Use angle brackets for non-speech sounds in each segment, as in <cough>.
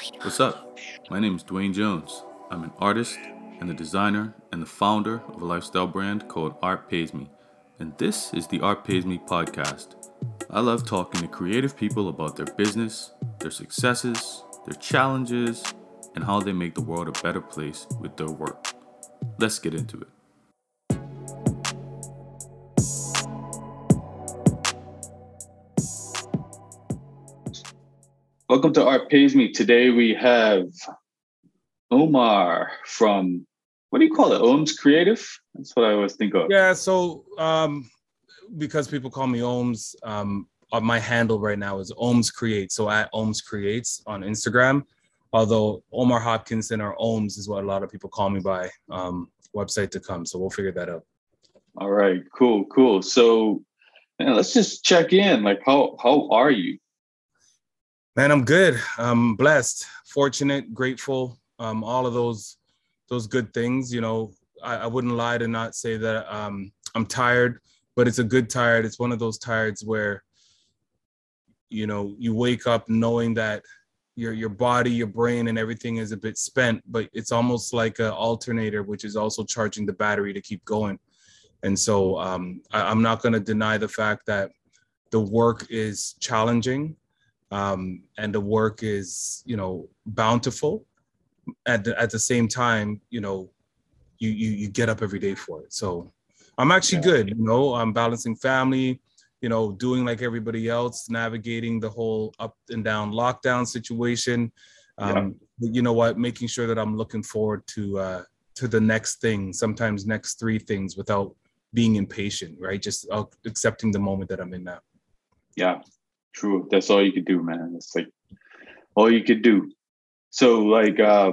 What's up? My name is Dwayne Jones. I'm an artist and the designer and the founder of a lifestyle brand called Art Pays Me. And this is the Art Pays Me podcast. I love talking to creative people about their business, their successes, their challenges, and how they make the world a better place with their work. Let's get into it. Welcome to Art Pays Me. Today we have Omar from what do you call it? Ohms Creative? That's what I always think of. Yeah, so um because people call me Ohms, um my handle right now is Ohms Create. So at Ohms Creates on Instagram. Although Omar Hopkinson or Ohms is what a lot of people call me by um website to come. So we'll figure that out. All right, cool, cool. So man, let's just check in. Like how how are you? Man, I'm good. I'm blessed, fortunate, grateful. Um, all of those those good things. You know, I, I wouldn't lie to not say that um, I'm tired, but it's a good tired. It's one of those tireds where you know you wake up knowing that your your body, your brain, and everything is a bit spent, but it's almost like an alternator, which is also charging the battery to keep going. And so um, I, I'm not going to deny the fact that the work is challenging um, and the work is you know bountiful. At the, at the same time you know you, you you get up every day for it. So i'm actually yeah. good you know i'm balancing family you know doing like everybody else navigating the whole up and down lockdown situation um, yeah. you know what? Making sure that i'm looking forward to uh to the next thing sometimes next three things without being impatient right? Just uh, accepting the moment that i'm in now. Yeah True. That's all you could do, man. It's like all you could do. So like uh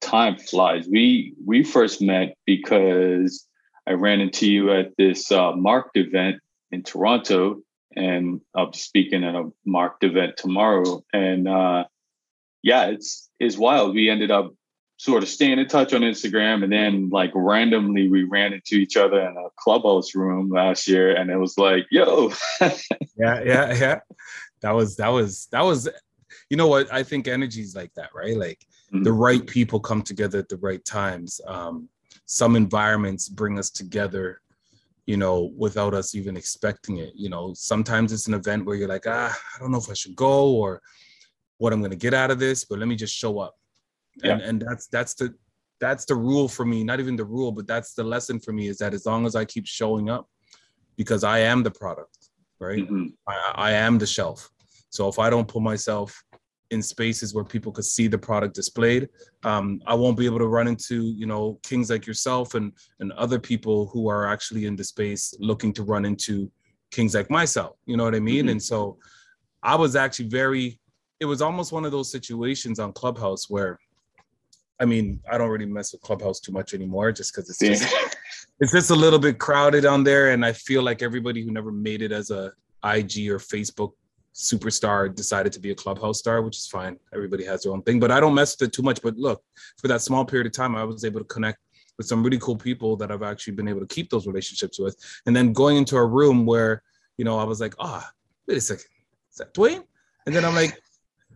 time flies. We we first met because I ran into you at this uh, marked event in Toronto, and I'll be speaking at a marked event tomorrow. And uh, yeah, it's it's wild. We ended up sort of staying in touch on Instagram. And then like randomly we ran into each other in a clubhouse room last year and it was like, yo. <laughs> yeah, yeah, yeah. That was that was that was you know what I think energy's like that, right? Like mm-hmm. the right people come together at the right times. Um, some environments bring us together you know, without us even expecting it. You know, sometimes it's an event where you're like, ah, I don't know if I should go or what I'm going to get out of this, but let me just show up and yeah. and that's that's the that's the rule for me not even the rule but that's the lesson for me is that as long as i keep showing up because i am the product right mm-hmm. I, I am the shelf so if i don't put myself in spaces where people could see the product displayed um, i won't be able to run into you know kings like yourself and and other people who are actually in the space looking to run into kings like myself you know what i mean mm-hmm. and so i was actually very it was almost one of those situations on clubhouse where I mean, I don't really mess with Clubhouse too much anymore, just because it's just <laughs> it's just a little bit crowded on there, and I feel like everybody who never made it as a IG or Facebook superstar decided to be a Clubhouse star, which is fine. Everybody has their own thing, but I don't mess with it too much. But look, for that small period of time, I was able to connect with some really cool people that I've actually been able to keep those relationships with, and then going into a room where you know I was like, ah, oh, wait a second, is that Dwayne? And then I'm like,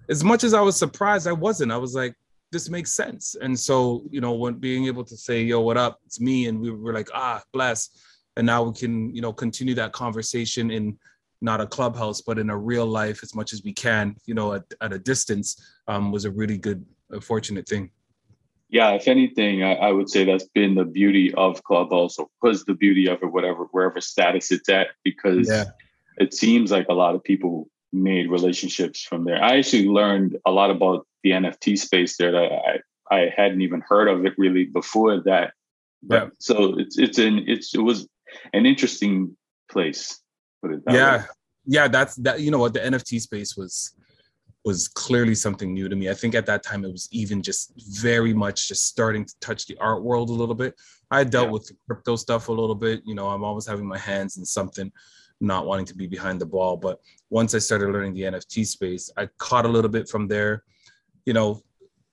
as much as I was surprised, I wasn't. I was like, this makes sense. And so, you know, when being able to say, yo, what up? It's me. And we were like, ah, bless. And now we can, you know, continue that conversation in not a clubhouse, but in a real life as much as we can, you know, at, at a distance um, was a really good, uh, fortunate thing. Yeah, if anything, I, I, would say that's been the beauty of Clubhouse, or was the beauty of it, whatever, wherever status it's at, because yeah. it seems like a lot of people made relationships from there. I actually learned a lot about the NFT space there that I, I hadn't even heard of it really before that. But, yeah. So it's it's an it's it was an interesting place. yeah, way. yeah. That's that. You know what the NFT space was was clearly something new to me. I think at that time it was even just very much just starting to touch the art world a little bit. I dealt yeah. with crypto stuff a little bit. You know, I'm always having my hands in something not wanting to be behind the ball. But once I started learning the NFT space, I caught a little bit from there. You know,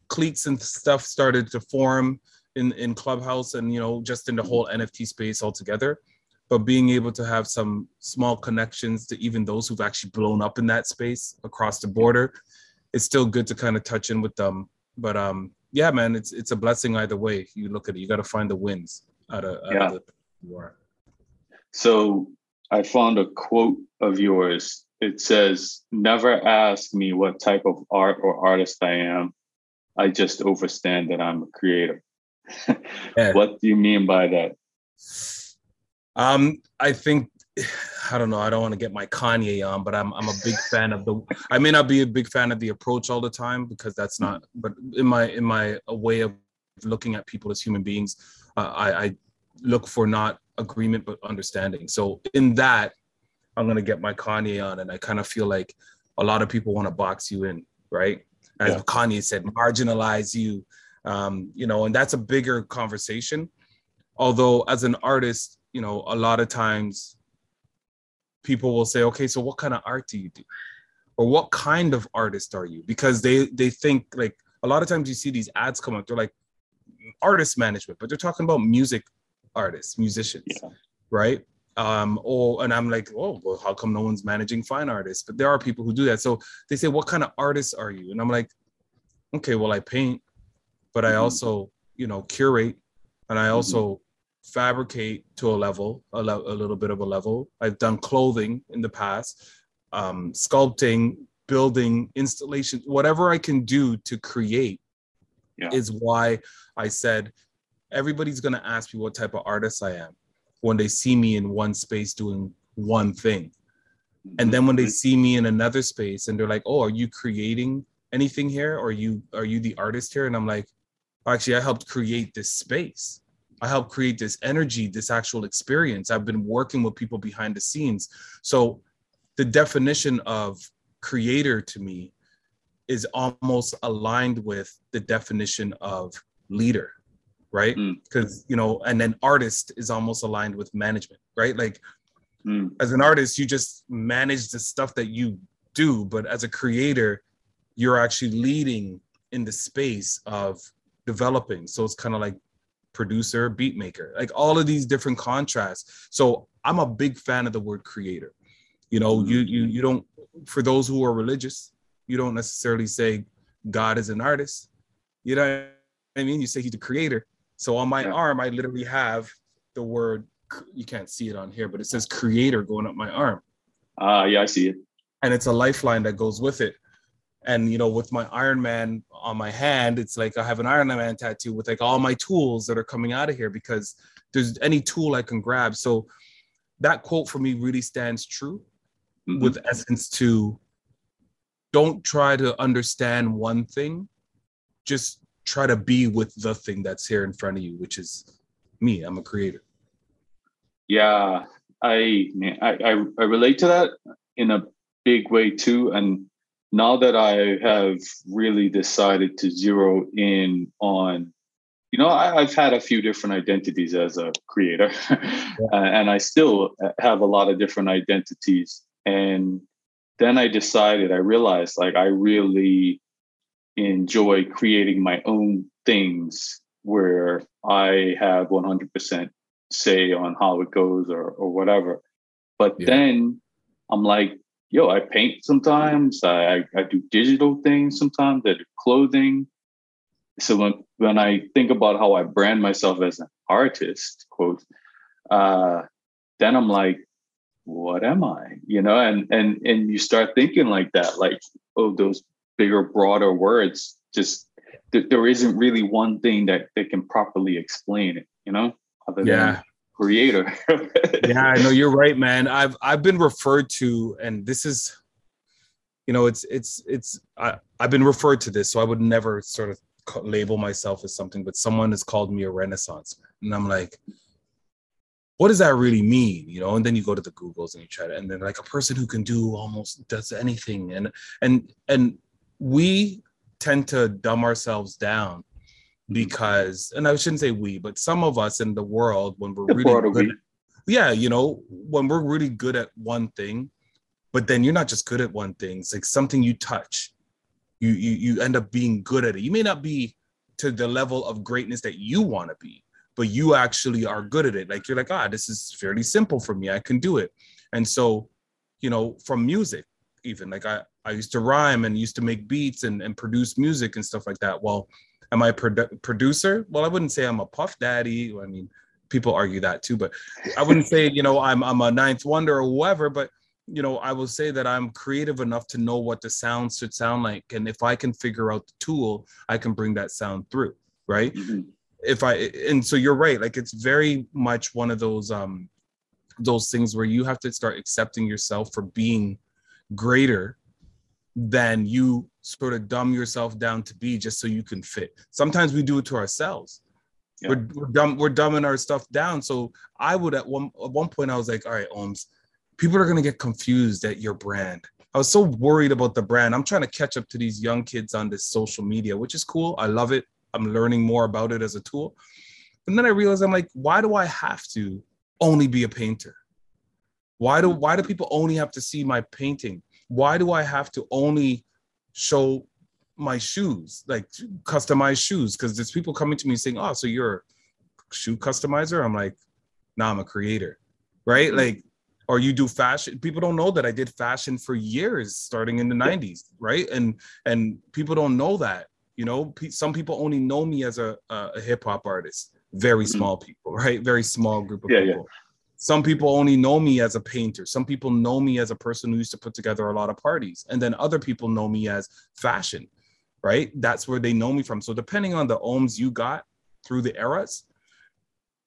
cliques and stuff started to form in in Clubhouse and you know just in the whole NFT space altogether. But being able to have some small connections to even those who've actually blown up in that space across the border, it's still good to kind of touch in with them. But um, yeah, man, it's it's a blessing either way. You look at it, you got to find the wins out of, out yeah. of the you are. So I found a quote of yours. It says, "Never ask me what type of art or artist I am. I just understand that I'm a creator." <laughs> yeah. What do you mean by that? Um, I think I don't know. I don't want to get my Kanye on, but I'm I'm a big fan of the. I may not be a big fan of the approach all the time because that's not. But in my in my way of looking at people as human beings, uh, I, I look for not agreement but understanding. So in that, I'm gonna get my Kanye on, and I kind of feel like a lot of people want to box you in, right? As yeah. Kanye said, marginalize you, um, you know, and that's a bigger conversation. Although as an artist, you know, a lot of times people will say, okay, so what kind of art do you do? Or what kind of artist are you? Because they they think like a lot of times you see these ads come up, they're like artist management, but they're talking about music artists, musicians, yeah. right? Um, or and I'm like, oh, well, how come no one's managing fine artists? But there are people who do that. So they say, what kind of artist are you? And I'm like, okay, well, I paint, but I mm-hmm. also, you know, curate, and I mm-hmm. also fabricate to a level, a, le- a, little bit of a level. I've done clothing in the past, um, sculpting, building, installation, whatever I can do to create yeah. is why I said everybody's going to ask me what type of artist I am when they see me in one space doing one thing. And then when they mm-hmm. see me in another space and they're like, "Oh, are you creating anything here? Or are you are you the artist here?" And I'm like, "Actually, I helped create this space." I helped create this energy, this actual experience. I've been working with people behind the scenes. So the definition of creator to me is almost aligned with the definition of leader, right? Because, mm. you know, and then artist is almost aligned with management, right? Like mm. as an artist, you just manage the stuff that you do, but as a creator, you're actually leading in the space of developing. So it's kind of like producer, beat maker, like all of these different contrasts. So I'm a big fan of the word creator. You know, you you you don't for those who are religious, you don't necessarily say God is an artist. You know I mean? You say he's the creator. So on my yeah. arm, I literally have the word you can't see it on here, but it says creator going up my arm. Ah, uh, yeah, I see it. And it's a lifeline that goes with it and you know with my iron man on my hand it's like i have an iron man tattoo with like all my tools that are coming out of here because there's any tool i can grab so that quote for me really stands true mm-hmm. with essence to don't try to understand one thing just try to be with the thing that's here in front of you which is me i'm a creator yeah i i i, I relate to that in a big way too and now that I have really decided to zero in on, you know, I, have had a few different identities as a creator, <laughs> yeah. Uh, and I still have a lot of different identities. And then I decided, I realized like I really enjoy creating my own things where I have 100% say on how it goes or, or whatever. But yeah. then I'm like, yo, I paint sometimes. I, I, do digital things sometimes. I do clothing. So when when I think about how I brand myself as an artist, quote, uh, then I'm like, what am I? You know, and and and you start thinking like that, like, oh, those bigger, broader words. Just th- there isn't really one thing that they can properly explain it. You know, other yeah. than creator. <laughs> yeah, I know you're right, man. I've I've been referred to, and this is, you know, it's it's it's I, I've been referred to this, so I would never sort of label myself as something, but someone has called me a renaissance, man, and I'm like, what does that really mean? You know, and then you go to the Googles and you try to, and then like a person who can do almost does anything, and and and we tend to dumb ourselves down because and I shouldn't say we, but some of us in the world when we're really good at, yeah, you know, when we're really good at one thing, but then you're not just good at one thing, it's like something you touch, you you you end up being good at it. You may not be to the level of greatness that you want to be, but you actually are good at it. Like you're like, ah, this is fairly simple for me. I can do it. And so, you know, from music, even like I, I used to rhyme and used to make beats and, and produce music and stuff like that. Well, am I a produ- producer? Well, I wouldn't say I'm a puff daddy. I mean, people argue that too, but I wouldn't say, you know, I'm, I'm a ninth wonder or whoever, but you know, I will say that I'm creative enough to know what the sound should sound like. And if I can figure out the tool, I can bring that sound through. Right. Mm-hmm. If I, and so you're right. Like it's very much one of those, um, those things where you have to start accepting yourself for being greater than you sort of dumb yourself down to be just so you can fit. Sometimes we do it to ourselves. Yeah. We're, we're dumb, we're dumbing our stuff down. So I would at one at one point I was like, all right, Ohms, people are gonna get confused at your brand. I was so worried about the brand. I'm trying to catch up to these young kids on this social media, which is cool. I love it. I'm learning more about it as a tool. And then I realized I'm like, why do I have to only be a painter? Why do why do people only have to see my painting? Why do I have to only show my shoes, like customized shoes? Because there's people coming to me saying, "Oh, so you're a shoe customizer?" I'm like, "No, nah, I'm a creator." Right? Mm-hmm. Like or you do fashion people don't know that i did fashion for years starting in the 90s right and and people don't know that you know some people only know me as a, a hip-hop artist very mm-hmm. small people right very small group of yeah, people yeah. Some people only know me as a painter some people know me as a person who used to put together a lot of parties and then other people know me as fashion right that's where they know me from so depending on the ohms you got through the eras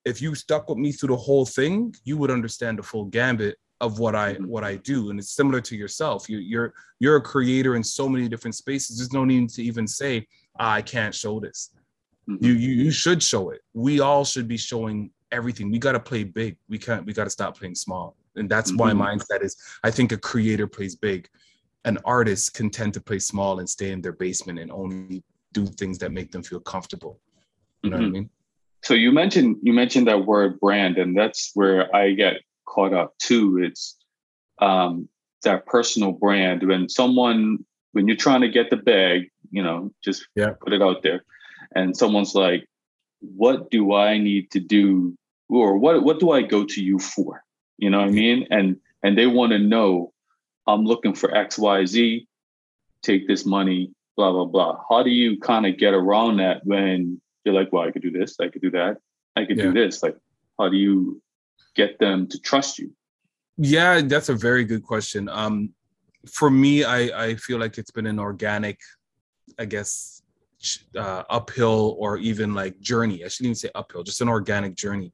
if you stuck with me through the whole thing, you would understand the full gambit of what I mm-hmm. what I do. And it's similar to yourself. You, you're you're a creator in so many different spaces. There's no need to even say ah, I can't show this. Mm-hmm. You, you you should show it. We all should be showing everything. We got to play big. We can't. We got to stop playing small. And that's mm-hmm. my mindset is. I think a creator plays big. An artist can tend to play small and stay in their basement and only do things that make them feel comfortable. You know mm-hmm. what I mm-hmm. mean? So you mentioned you mentioned that word brand, and that's where I get caught up too. It's um, that personal brand. When someone when you're trying to get the bag, you know, just yeah. put it out there, and someone's like, "What do I need to do?" or "What what do I go to you for?" You know what I mean? And and they want to know, I'm looking for X Y Z. Take this money, blah blah blah. How do you kind of get around that when you're like, well, I could do this, I could do that, I could yeah. do this. Like, how do you get them to trust you? Yeah, that's a very good question. Um, for me, I, I feel like it's been an organic, I guess, uh, uphill or even like journey. I shouldn't even say uphill, just an organic journey.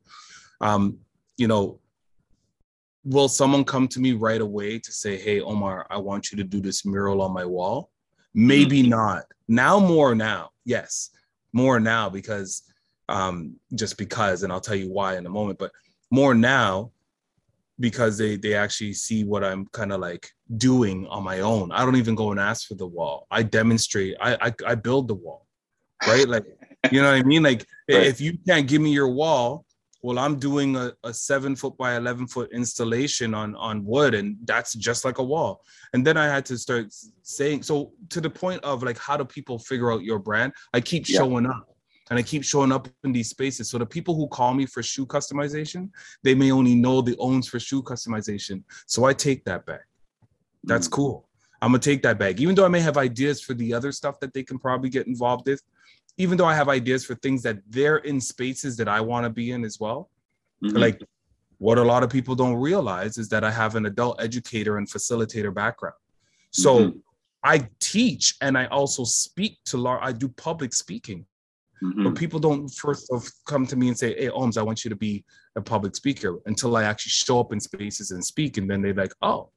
Um, you know, will someone come to me right away to say, "Hey, Omar, I want you to do this mural on my wall"? Maybe mm-hmm. not. Now, more now, yes more now because um, just because, and I'll tell you why in a moment, but more now because they they actually see what I'm kind of like doing on my own. I don't even go and ask for the wall. I demonstrate. I I, I build the wall, right? Like <laughs> you know what I mean. Like right. if you can't give me your wall, well, I'm doing a, a seven foot by eleven foot installation on on wood, and that's just like a wall. And then I had to start saying so to the point of like, how do people figure out your brand? I keep yeah. showing up and I keep showing up in these spaces. So the people who call me for shoe customization, they may only know the Ohms for shoe customization. So I take that back. That's mm cool. I'm gonna take that back, even though I may have ideas for the other stuff that they can probably get involved with. Even though I have ideas for things that they're in spaces that I want to be in as well. Mm-hmm. Like what a lot of people don't realize is that I have an adult educator and facilitator background. So mm-hmm. I teach and I also speak to large, I do public speaking. Mm-hmm. But people don't first of come to me and say, Hey, Ohms, I want you to be a public speaker until I actually show up in spaces and speak. And then they're like, Oh,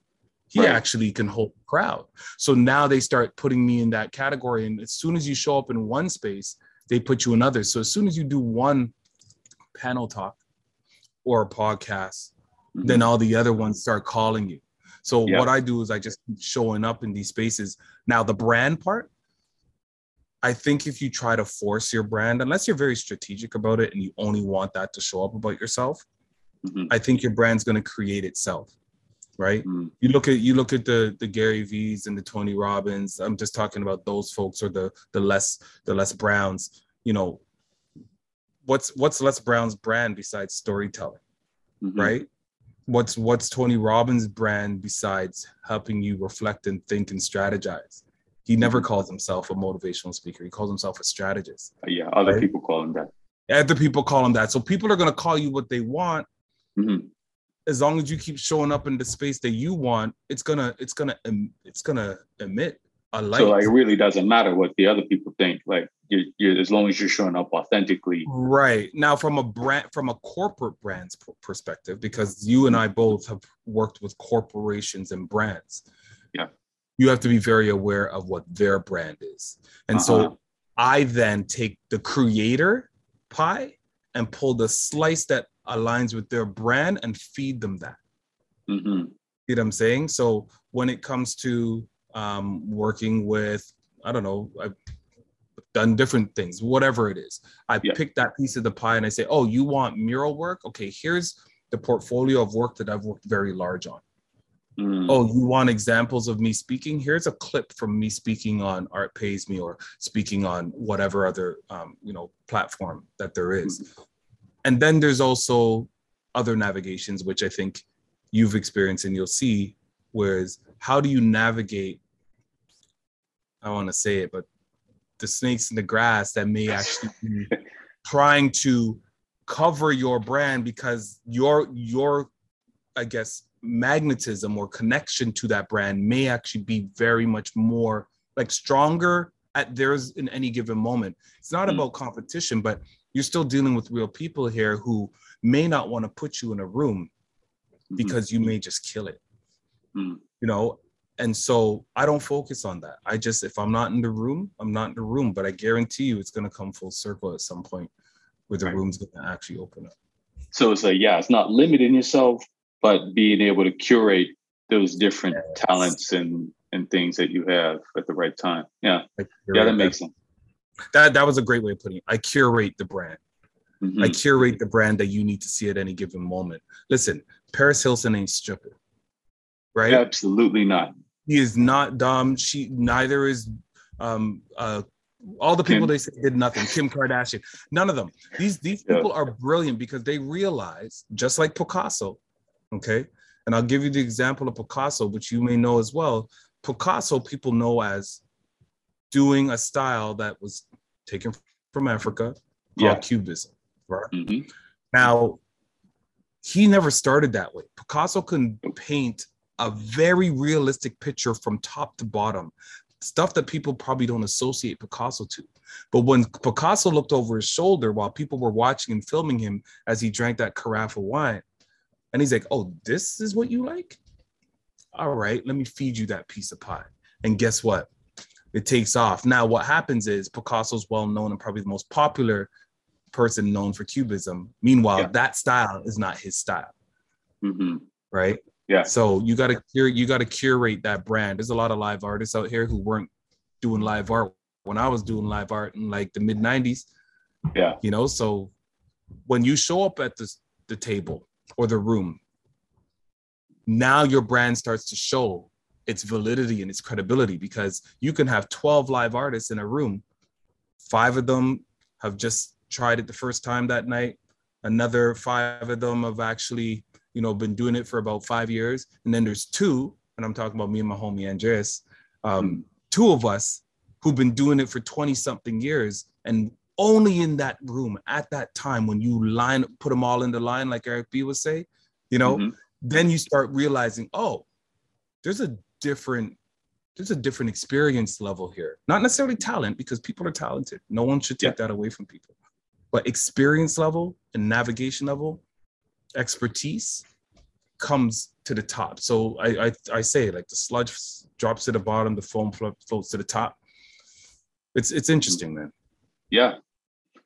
he right. actually can hold a crowd. So now they start putting me in that category. And as soon as you show up in one space, they put you in others. So as soon as you do one panel talk, or a podcast, mm-hmm. then all the other ones start calling you. So yeah. what I do is I just keep showing up in these spaces. Now the brand part, I think if you try to force your brand, unless you're very strategic about it and you only want that to show up about yourself, mm-hmm. I think your brand's going to create itself. Right? Mm-hmm. You look at you look at the the Gary V's and the Tony Robbins. I'm just talking about those folks or the the less the Les Browns. You know, what's what's Les Brown's brand besides storytelling, mm-hmm. right? what's what's Tony Robbins' brand besides helping you reflect and think and strategize? He never mm-hmm. calls himself a motivational speaker. He calls himself a strategist. Yeah, other right? people call him that. Other people call him that. So people are going to call you what they want. Mm-hmm. As long as you keep showing up in the space that you want, it's gonna, it's gonna, it's gonna emit a light. So like, it really doesn't matter what the other people think. Like, you, you, as long as you're showing up authentically. Right now, from a brand, from a corporate brand's perspective, because you and I both have worked with corporations and brands. Yeah you have to be very aware of what their brand is. And uh-huh. so I then take the creator pie and pull the slice that aligns with their brand and feed them that. Mm-hmm. You know what I'm saying? So when it comes to um, working with, I don't know, I've done different things, whatever it is. I yeah. pick that piece of the pie and I say, oh, you want mural work? Okay, here's the portfolio of work that I've worked very large on. Mm. Oh, you want examples of me speaking? Here's a clip from me speaking on Art Pays Me or speaking on whatever other um, you know platform that there is. Mm. And then there's also other navigations, which I think you've experienced and you'll see. Whereas, how do you navigate? I want to say it, but the snakes in the grass that may actually be <laughs> trying to cover your brand because your your I guess magnetism or connection to that brand may actually be very much more like stronger at theirs in any given moment. It's not mm. about competition, but you're still dealing with real people here who may not want to put you in a room mm-hmm. because you may just kill it. Mm. You know, and so I don't focus on that. I just if I'm not in the room, I'm not in the room, but I guarantee you it's going to come full circle at some point where the right. room's going to actually open up. So it's like yeah, it's not limiting yourself, but being able to curate those different yes. talents and and things that you have at the right time. Yeah, yeah, that makes sense. That that was a great way of putting it. I curate the brand. Mm-hmm. I curate the brand that you need to see at any given moment. Listen, Paris Hilton ain't stupid, right? Absolutely not. He is not dumb. She neither is um uh all the people Kim. they say did nothing. Kim Kardashian, none of them. These these yeah. people are brilliant because they realize, just like Picasso, Okay. And I'll give you the example of Picasso, which you may know as well. Picasso, people know as doing a style that was taken from Africa called yeah. Cubism. Right. Mm-hmm. Now, he never started that way. Picasso can paint a very realistic picture from top to bottom, stuff that people probably don't associate Picasso to. But when Picasso looked over his shoulder while people were watching and filming him as he drank that carafe of wine, and he's like, oh, this is what you like? All right, let me feed you that piece of pie. And guess what? It takes off. Now, what happens is Picasso's well known and probably the most popular person known for Cubism. Meanwhile, yeah. that style is not his style. Mm-hmm. Right? Yeah. So you gotta you gotta curate that brand. There's a lot of live artists out here who weren't doing live art when I was doing live art in like the mid 90s. Yeah. You know, so when you show up at the, the table or the room. Now your brand starts to show its validity and its credibility because you can have 12 live artists in a room. Five of them have just tried it the first time that night. Another five of them have actually, you know, been doing it for about five years. And then there's two, and I'm talking about me and my homie Andreas, um, two of us who've been doing it for 20 something years. And only in that room at that time when you line put them all in the line like eric b would say you know? Mm-hmm. then you start realizing oh there's a different there's a different experience level here. Not necessarily talent because people are talented. No one should take yeah. that away from people. But experience level and navigation level expertise comes to the top. So i i, I say like the sludge drops to the bottom the foam floats to the top. It's it's interesting man. Yeah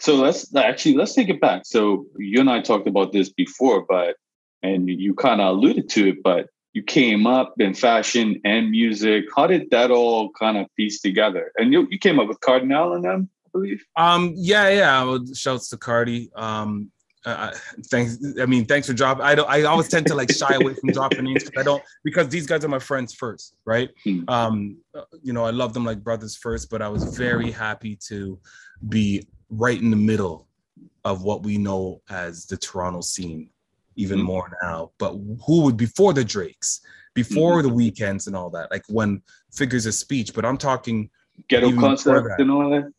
so let's actually let's take it back. So you and I talked about this before, but and you kind of alluded to it, but you came up in fashion and music. How did that all kind of piece together? And you, you came up with Cardinal and them, I believe. Um, yeah, yeah. Shouts to Cardi. Um, uh, thanks. I mean, thanks for dropping. I don't. I always tend to like shy away from <laughs> dropping names because I don't because these guys are my friends first, right? Hmm. Um, you know, I love them like brothers first, but I was very happy to be right in the middle of what we know as the Toronto scene even mm-hmm. more now. But who would before the Drakes, before mm-hmm. the Weeknds and all that, like when figures of speech. But I'm talking ghetto concept and all that.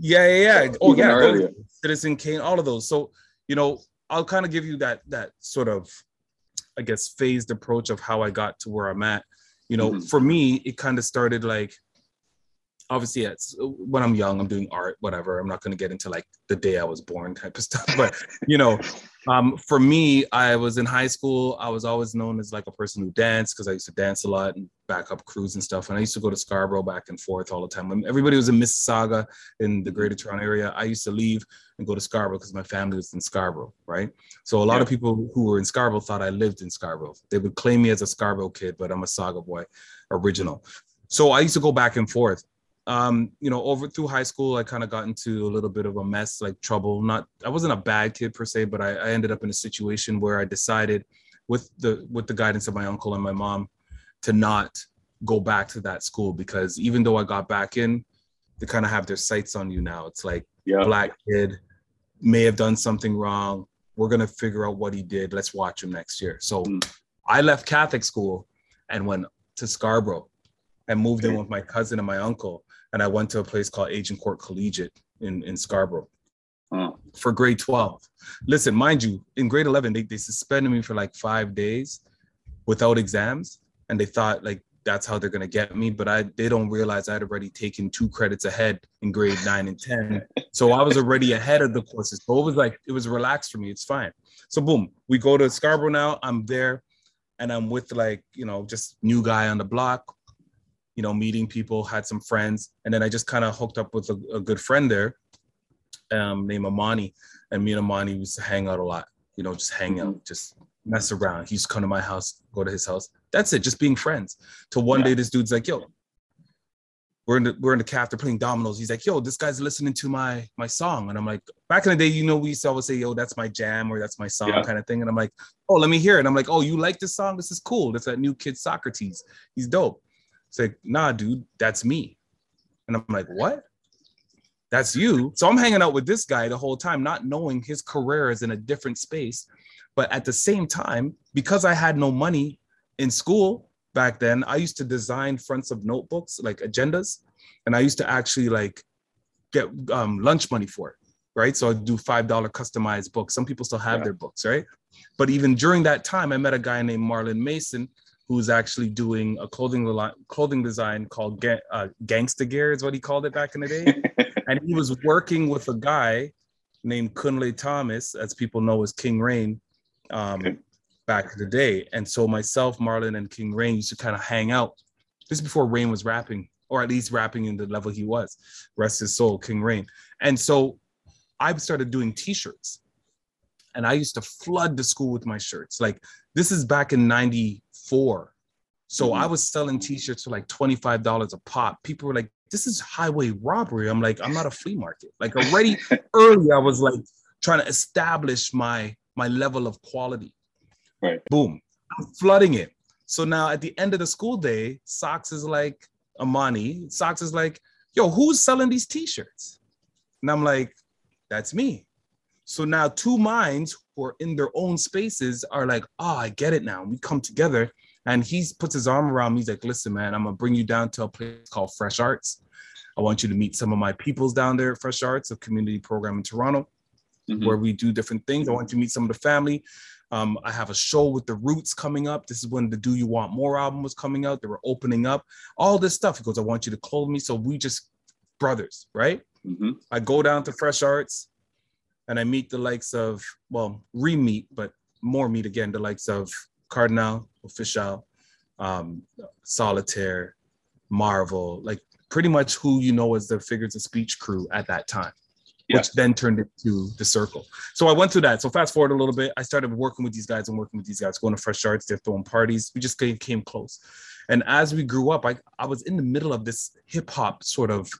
Yeah, yeah, yeah. Oh, yeah. Earlier. Citizen Kane, all of those. So, you know, I'll kind of give you that that sort of, I guess, phased approach of how I got to where I'm at. You know, mm-hmm. for me, it kind of started like obviously it's when I'm young, I'm doing art, whatever. I'm not going to get into like the day I was born type of <laughs> stuff, but you know, um, for me, I was in high school. I was always known as like a person who danced because I used to dance a lot and back up crews and stuff. And I used to go to Scarborough back and forth all the time. When everybody was in Mississauga in the Greater Toronto area, I used to leave and go to Scarborough because my family was in Scarborough, right? So a lot yeah. of people who were in Scarborough thought I lived in Scarborough. They would claim me as a Scarborough kid, but I'm a Sauga boy, original. So I used to go back and forth um, you know, over through high school, I kind of got into a little bit of a mess, like trouble. Not, I wasn't a bad kid per se, but I, I ended up in a situation where I decided, with the with the guidance of my uncle and my mom, to not go back to that school because even though I got back in, they kind of have their sights on you now. It's like yeah. black kid may have done something wrong. We're gonna figure out what he did. Let's watch him next year. So mm. I left Catholic school and went to Scarborough and moved okay. in with my cousin and my uncle and I went to a place called Agincourt Collegiate in, in Scarborough oh. for grade 12. Listen, mind you, in grade 11, they, they suspended me for like five days without exams. And they thought like that's how they're gonna get me. But I they don't realize I'd already taken two credits ahead in grade nine and 10. So I was already ahead of the courses. So it was like it was relaxed for me. It's fine. So boom, we go to Scarborough now. I'm there and I'm with like, you know, just new guy on the block you know, meeting people, had some friends, and then I just kind of hooked up with a, a, good friend there, um, named Amani, and me and Amani used to hang out a lot. You know, just hang out, just mess around. He used to come to my house, go to his house. That's it, just being friends. Till one yeah. day, this dude's like, "Yo, we're in the we're in the cafe, they're playing dominoes." He's like, "Yo, this guy's listening to my my song," and I'm like, back in the day, you know, we used to always say, "Yo, that's my jam" or "That's my song," yeah. kind of thing. And I'm like, "Oh, let me hear it." And I'm like, "Oh, you like this song? This is cool. That's that new kid Saukrates. He's dope." It's like, nah, dude, that's me. And I'm like, what? That's you. So I'm hanging out with this guy the whole time, not knowing his career is in a different space. But at the same time, because I had no money in school back then, I used to design fronts of notebooks, like agendas. And I used to actually like get um, lunch money for it. Right. So I do $5 customized books. Some people still have yeah. their books. Right. But even during that time, I met a guy named Marlon Mason who's actually doing a clothing clothing design called Ga- uh, Gangsta Gear is what he called it back in the day, <laughs> and he was working with a guy named Kunle Thomas, as people know as King Rain, um, okay. back in the day. And so myself, Marlon, and King Rain used to kind of hang out. This before Rain was rapping, or at least rapping in the level he was. Rest his soul, King Rain. And so I started doing T-shirts and I used to flood the school with my shirts. Like this is back in 94. So mm-hmm. I was selling t-shirts for like $25 a pop. People were like, this is highway robbery. I'm like, I'm not a flea market. Like already <laughs> early, I was like trying to establish my my level of quality. Right. Boom. I'm flooding it. So now at the end of the school day, Socks is like Amani. Socks is like, yo, who's selling these t-shirts? And I'm like, that's me. So now two minds who are in their own spaces are like, oh, I get it now. We come together and he puts his arm around me. He's like, listen, man, I'm gonna bring you down to a place called Fresh Arts. I want you to meet some of my peoples down there at Fresh Arts, a community program in Toronto, mm-hmm. where we do different things. I want you to meet some of the family. Um, I have a show with the Roots coming up. This is when the Do You Want More album was coming out. They were opening up all this stuff. He goes, I want you to clothe me. So we just brothers, right? Mm-hmm. I go down to Fresh Arts and I meet the likes of, well, re-meet, but more meet again, the likes of Cardinal, Offishall, um, Solitaire, Marvel, like pretty much who you know as the figures of speech crew at that time, yeah. which then turned into the circle. So I went through that. So fast forward a little bit, I started working with these guys and working with these guys, going to fresh arts, they're throwing parties. We just came, came close. And as we grew up, I, I was in the middle of this hip hop sort of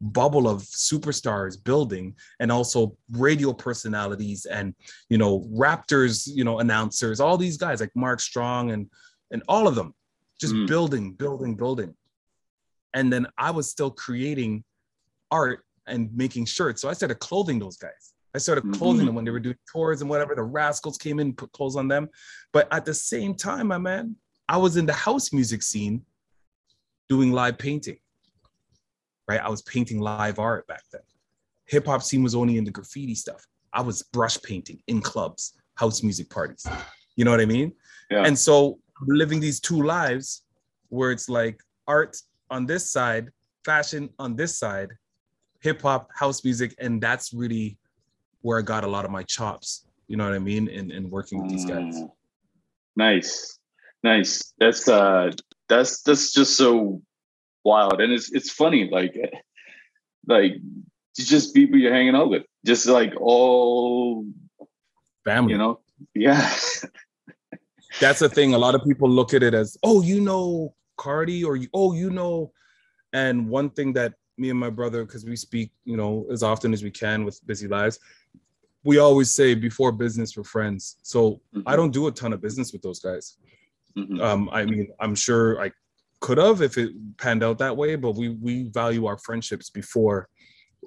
bubble of superstars building and also radio personalities and you know raptors you know announcers all these guys like mark strong and and all of them just mm. building building building and then i was still creating art and making shirts so i started clothing those guys I started mm-hmm. clothing mm-hmm. them when they were doing tours and whatever. The Rascalz came in, put clothes on them. But at the same time, my man, I was in the house music scene doing live painting. Right? I was painting live art back then. Hip hop scene was only in the graffiti stuff. I was brush painting in clubs, house music parties. You know what I mean? Yeah. And so living these two lives where it's like art on this side, fashion on this side, hip hop, house music, and that's really where I got a lot of my chops. You know what I mean? In in working with these guys. Mm. Nice, nice. That's uh, that's that's just so wild, and it's it's funny. Like, like just people you're hanging out with, just like all family. You know? Yeah. <laughs> that's the thing. A lot of people look at it as, oh, you know, Cardi, or you, oh, you know. And one thing that me and my brother, because we speak, you know, as often as we can with busy lives, we always say before business we're friends. So mm-hmm. I don't do a ton of business with those guys. Mm-hmm. Um, I mean, I'm sure I could have if it panned out that way, but we we value our friendships before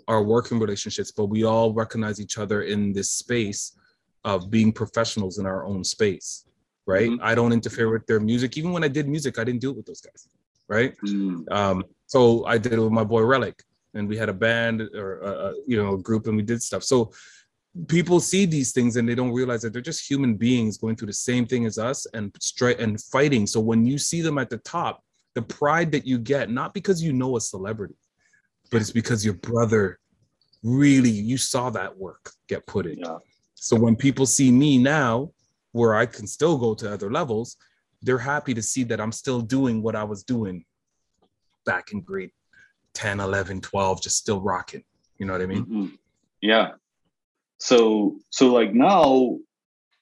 our working relationships. But we all recognize each other in this space of being professionals in our own space, right? Mm-hmm. I don't interfere with their music. Even when I did music, I didn't do it with those guys, right? Mm. Um, so I did it with my boy Relic, and we had a band or a, a you know a group, and we did stuff. So people see these things and they don't realize that they're just human beings going through the same thing as us and straight and fighting. So when you see them at the top, the pride that you get, not because you know a celebrity, but it's because your brother really you saw that work get put in. Yeah. So when people see me now, where I can still go to other levels, they're happy to see that I'm still doing what I was doing back in grade 10, 11, 12, just still rocking. You know what I mean? Mm-hmm. Yeah so so like now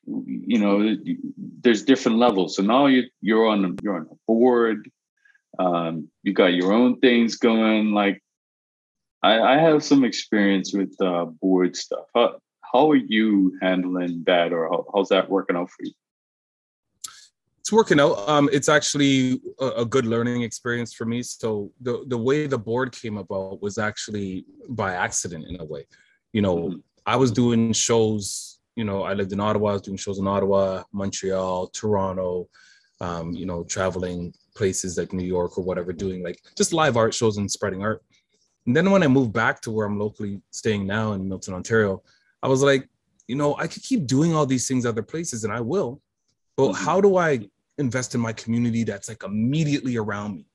you know there's different levels so now you you're on you're on a board um, you got your own things going like i i have some experience with uh, board stuff. How, how are you handling that or how, how's that working out for you? It's working out. Um, it's actually a, a, good learning experience for me. So the the way the board came about was actually by accident in a way. You know mm-hmm. I was doing shows, you know, I lived in Ottawa, I was doing shows in Ottawa, Montreal, Toronto, um, you know, traveling places like New York or whatever, doing like just live art shows and spreading art. And then when I moved back to where I'm locally staying now in Milton, Ontario, I was like, you know, I could keep doing all these things other places and I will, but mm-hmm. how do I invest in my community that's like immediately around me?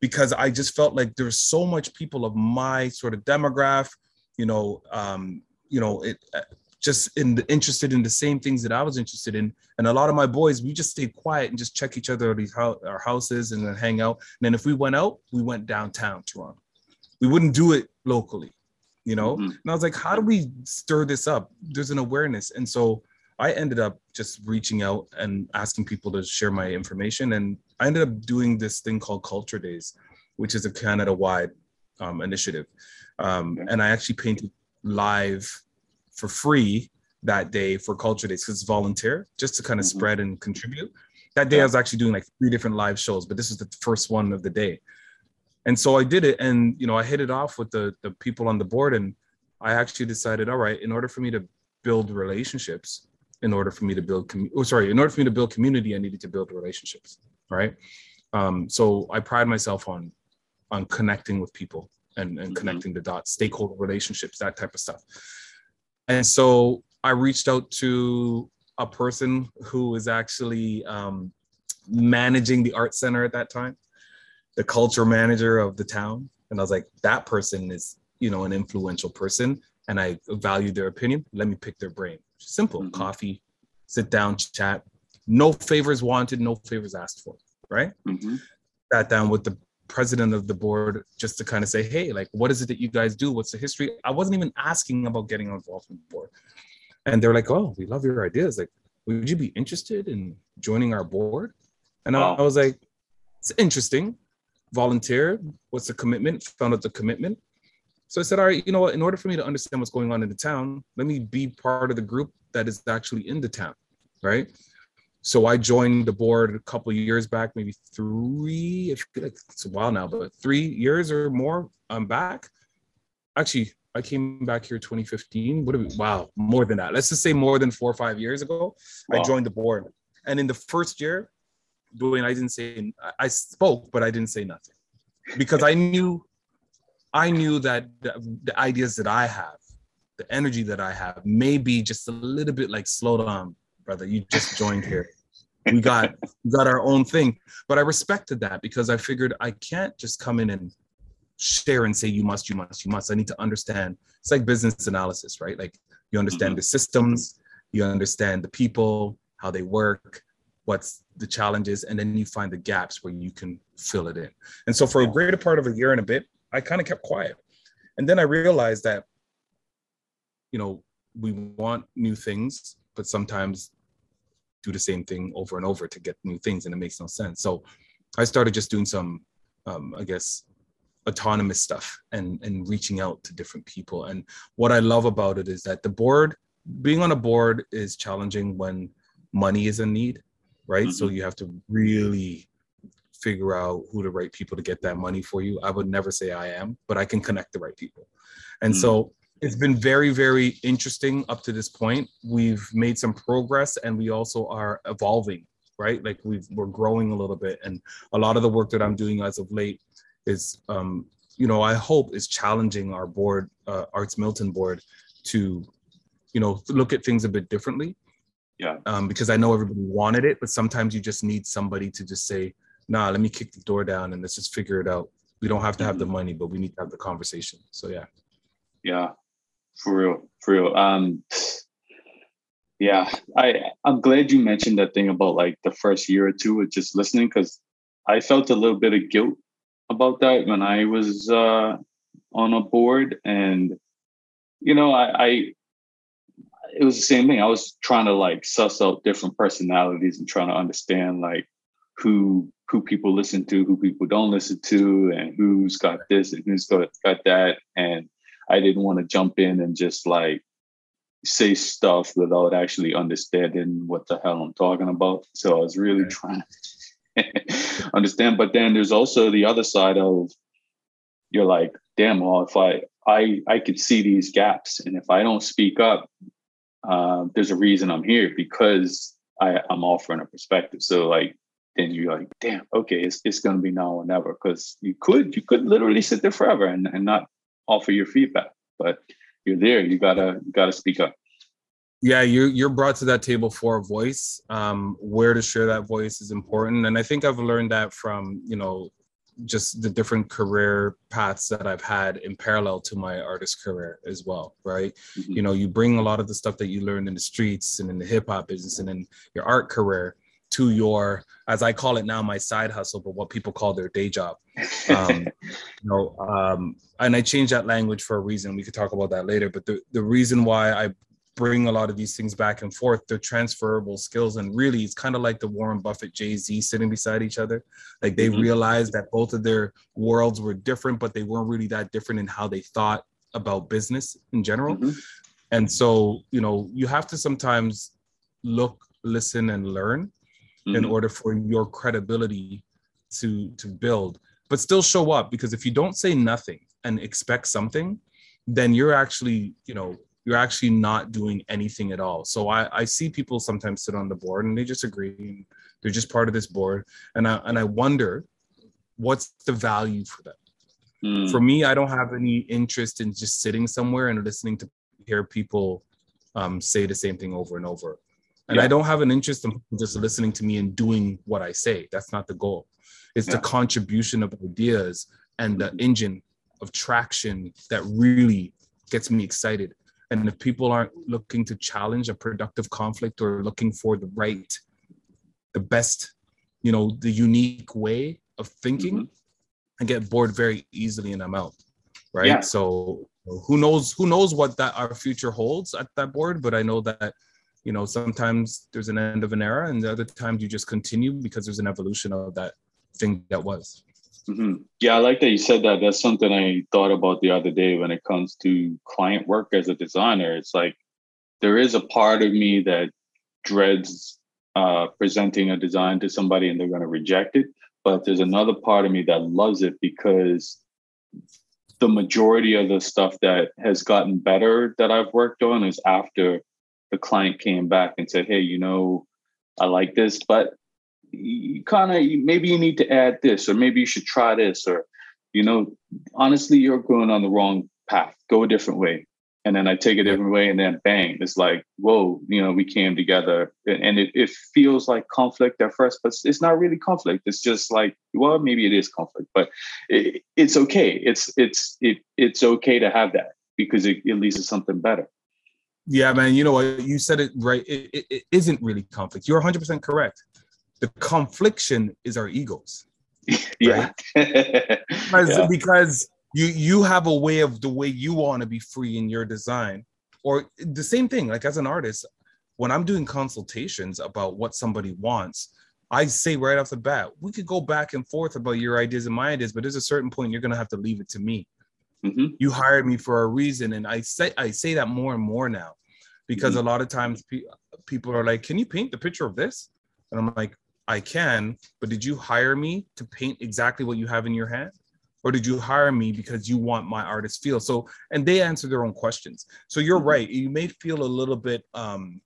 Because I just felt like there's so much people of my sort of demographic, you know, um, you know, it uh, just in the, interested in the same things that I was interested in. And a lot of my boys, we just stayed quiet and just check each other at these our houses and then hang out. And then if we went out, we went downtown Toronto. We wouldn't do it locally, you know. Mm-hmm. And I was like, how do we stir this up? There's an awareness, and so I ended up just reaching out and asking people to share my information. And I ended up doing this thing called Culture Days, which is a Canada-wide um, initiative. Um, and I actually painted live for free that day for culture days because it's volunteer just to kind of mm-hmm. spread and contribute that day yeah. i was actually doing like three different live shows but this is the first one of the day and so i did it and you know i hit it off with the the people on the board and i actually decided all right in order for me to build relationships in order for me to build com- oh sorry in order for me to build community i needed to build relationships right um, so i pride myself on on connecting with people and, and mm-hmm. connecting the dots stakeholder relationships that type of stuff and so I reached out to a person who was actually um, managing the art center at that time, the culture manager of the town. And I was like, that person is, you know, an influential person. And I value their opinion. Let me pick their brain. Simple mm-hmm. coffee, sit down, chat. No favors wanted, no favors asked for. Right. Mm-hmm. Sat down with the president of the board just to kind of say, hey, like, what is it that you guys do? What's the history? I wasn't even asking about getting involved in the board. And they're like, oh, we love your ideas. Like, would you be interested in joining our board? And wow. I, I was like, it's interesting. Volunteer. What's the commitment? Found out the commitment. So I said, all right, you know what? In order for me to understand what's going on in the town, let me be part of the group that is actually in the town, right? So I joined the board a couple years back, maybe three. It's a while now, but three years or more. I'm back. Actually, I came back here 2015. What we? Wow, more than that. Let's just say more than four or five years ago. Wow. I joined the board, and in the first year, doing I didn't say I spoke, but I didn't say nothing because I knew, I knew that the, the ideas that I have, the energy that I have, may be just a little bit like slow down, brother. You just joined here. We got we got our own thing, but I respected that because I figured I can't just come in and share and say you must you must you must i need to understand it's like business analysis right like you understand mm-hmm. the systems you understand the people how they work what's the challenges and then you find the gaps where you can fill it in and so for a greater part of a year and a bit i kind of kept quiet and then i realized that you know we want new things but sometimes do the same thing over and over to get new things and it makes no sense. So i started just doing some um, i guess autonomous stuff and and reaching out to different people. And what i love about it is that the board being on a board is challenging when money is a need right? Mm-hmm. so you have to really figure out who the right people to get that money for you. I would never say i am but i can connect the right people. And mm-hmm. so it's been very very interesting up to this point. We've made some progress and we also are evolving right? Like we've we're growing a little bit and a lot of the work that i'm doing as of late is um, you know i hope is challenging our board uh, arts milton board to you know look at things a bit differently. Yeah. Um, because i know everybody wanted it but sometimes you just need somebody to just say nah let me kick the door down and let's just figure it out. We don't have to have mm-hmm. the money but we need to have the conversation. So yeah. Yeah for real for real um yeah i i'm glad you mentioned that thing about like the first year or two of just listening because i felt a little bit of guilt about that when I was uh, on a board, and you know, I, I it was the same thing. I was trying to like suss out different personalities and trying to understand like who who people listen to, who people don't listen to, and who's got this and who's got got that. And I didn't want to jump in and just like say stuff without actually understanding what the hell I'm talking about. So I was really okay. trying to <laughs> understand but then there's also the other side of you're like damn well if i i i could see these gaps and if i don't speak up uh, there's a reason i'm here because i i'm offering a perspective so like then you're like damn okay it's, it's going to be now or never because you could you could literally sit there forever and, and not offer your feedback but you're there you gotta you gotta speak up. Yeah you're you're brought to that table for a voice. Um, where to share that voice is important and i think i've learned that from you know just the different career paths that i've had in parallel to my artist career as well right? Mm-hmm. you know you bring a lot of the stuff that you learned in the streets and in the hip-hop business and in your art career to your as i call it now my side hustle but what people call their day job um, <laughs> you know um, and i changed that language for a reason we could talk about that later but the, the reason why i bring a lot of these things back and forth. They're transferable skills. And really, it's kind of like the Warren Buffett, Jay Z sitting beside each other. Like they mm-hmm. realized that both of their worlds were different, but they weren't really that different in how they thought about business in general. Mm-hmm. And so, you know, you have to sometimes look, listen, and learn mm-hmm. in order for your credibility to to build, but still show up. Because if you don't say nothing and expect something, then you're actually, you know, you're actually not doing anything at all. So I, I see people sometimes sit on the board and they just agree. and They're just part of this board. And I and I wonder what's the value for them. Mm. For me, I don't have any interest in just sitting somewhere and listening to hear people um, say the same thing over and over. And yeah. I don't have an interest in just listening to me and doing what I say. That's not the goal. It's yeah. the contribution of ideas and the mm-hmm. engine of traction that really gets me excited and if people aren't looking to challenge a productive conflict or looking for the right, the best, you know, the unique way of thinking, mm-hmm. I get bored very easily and I'm out. Right. Yeah. So who knows who knows what that our future holds at that board, but I know that you know sometimes there's an end of an era and the other times you just continue because there's an evolution of that thing that was Mm-hmm. Yeah, I like that you said that. That's something I thought about the other day when it comes to client work as a designer. It's like there is a part of me that dreads uh, presenting a design to somebody and they're going to reject it. But there's another part of me that loves it because the majority of the stuff that has gotten better that I've worked on is after the client came back and said, "Hey, you know, I like this, but you kind of maybe you need to add this, or maybe you should try this, or you know, honestly, you're going on the wrong path. Go a different way." And then I take a different way, and then bang, it's like, whoa, you know, we came together, and it, it feels like conflict at first, but it's not really conflict. It's just like, well, maybe it is conflict, but it, it's okay. It's it's it, it's okay to have that because it, it leads to something better. Yeah, man. You know what? You said it right. It, it, it isn't really conflict. You're 100% correct. The confliction is our egos. <laughs> yeah. <laughs> because, yeah. because you you have a way of the way you want to be free in your design. Or the same thing, like as an artist, when I'm doing consultations about what somebody wants, I say right off the bat, we could go back and forth about your ideas and my ideas, but there's a certain point you're gonna have to leave it to me. Mm-hmm. You hired me for a reason, and I say I say that more and more now, because mm-hmm. a lot of times pe- people are like, "Can you paint the picture of this?" And I'm like, "I can, but did you hire me to paint exactly what you have in your hand?" or did you hire me because you want my artist feel so and they answer their own questions so you're mm-hmm. right you may feel a little bit um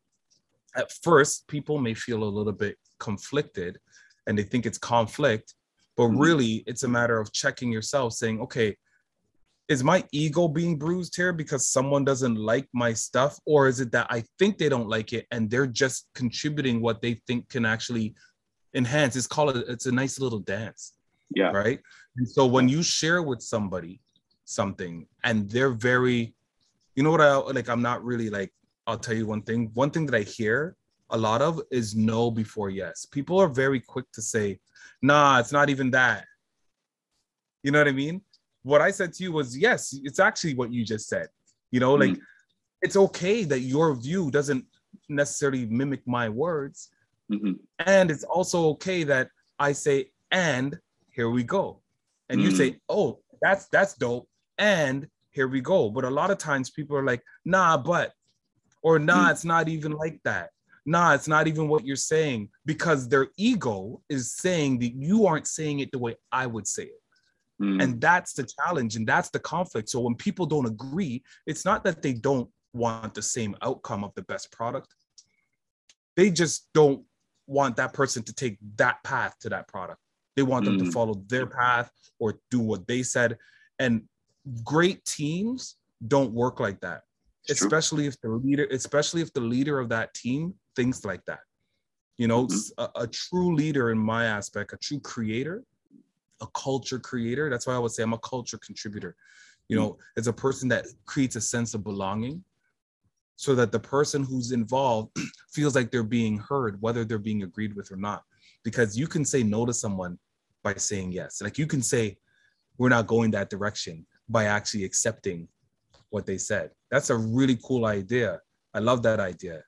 at first people may feel a little bit conflicted and they think it's conflict but mm-hmm. really it's a matter of checking yourself saying okay is my ego being bruised here because someone doesn't like my stuff? Or is it that i think they don't like it and they're just contributing what they think can actually enhance? It's called a, it's a nice little dance yeah. right? And so when you share with somebody something and they're very you know what i like i'm not really like i'll tell you one thing. One thing that i hear a lot of is no before yes. People are very quick to say nah it's not even that. You know what i mean what I said to you was yes, it's actually what you just said. You know, like mm. it's okay that your view doesn't necessarily mimic my words. Mm-hmm. And it's also okay that I say, and here we go. And mm. you say, oh, that's that's dope. And here we go. But a lot of times people are like, nah, but, or nah, mm. it's not even like that. Nah, it's not even what you're saying because their ego is saying that you aren't saying it the way I would say it. Mm. And that's the challenge and that's the conflict. So when people don't agree, it's not that they don't want the same outcome of the best product. They just don't want that person to take that path to that product. They want them mm. to follow their path or do what they said. And great teams don't work like that. It's especially true. if the leader, especially if the leader of that team thinks like that. You know, mm-hmm. a, a true leader in my aspect, a true creator, a culture creator. That's why I would say I'm a culture contributor. You know, mm. it's a person that creates a sense of belonging so that the person who's involved <clears throat> feels like they're being heard, whether they're being agreed with or not. Because you can say no to someone by saying yes. Like you can say, we're not going that direction by actually accepting what they said. That's a really cool idea. I love that idea.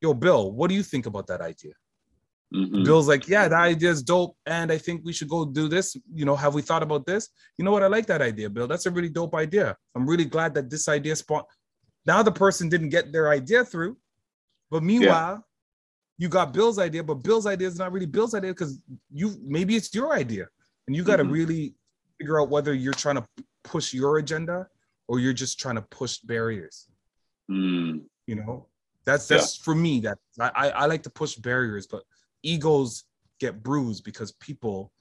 Yo, Bill, what do you think about that idea? Mm-hmm. Bill's like, yeah, that idea is dope, and I think we should go do this. You know, have we thought about this? You know what? I like that idea, Bill. That's a really dope idea. I'm really glad that this idea spawned. Now the person didn't get their idea through, but meanwhile, yeah. you got Bill's idea, but Bill's idea is not really Bill's idea because you maybe it's your idea, and you got to mm-hmm. really figure out whether you're trying to push your agenda or you're just trying to push barriers. Mm. You know, that's that's yeah. for me. That I I like to push barriers, but egos get bruised because people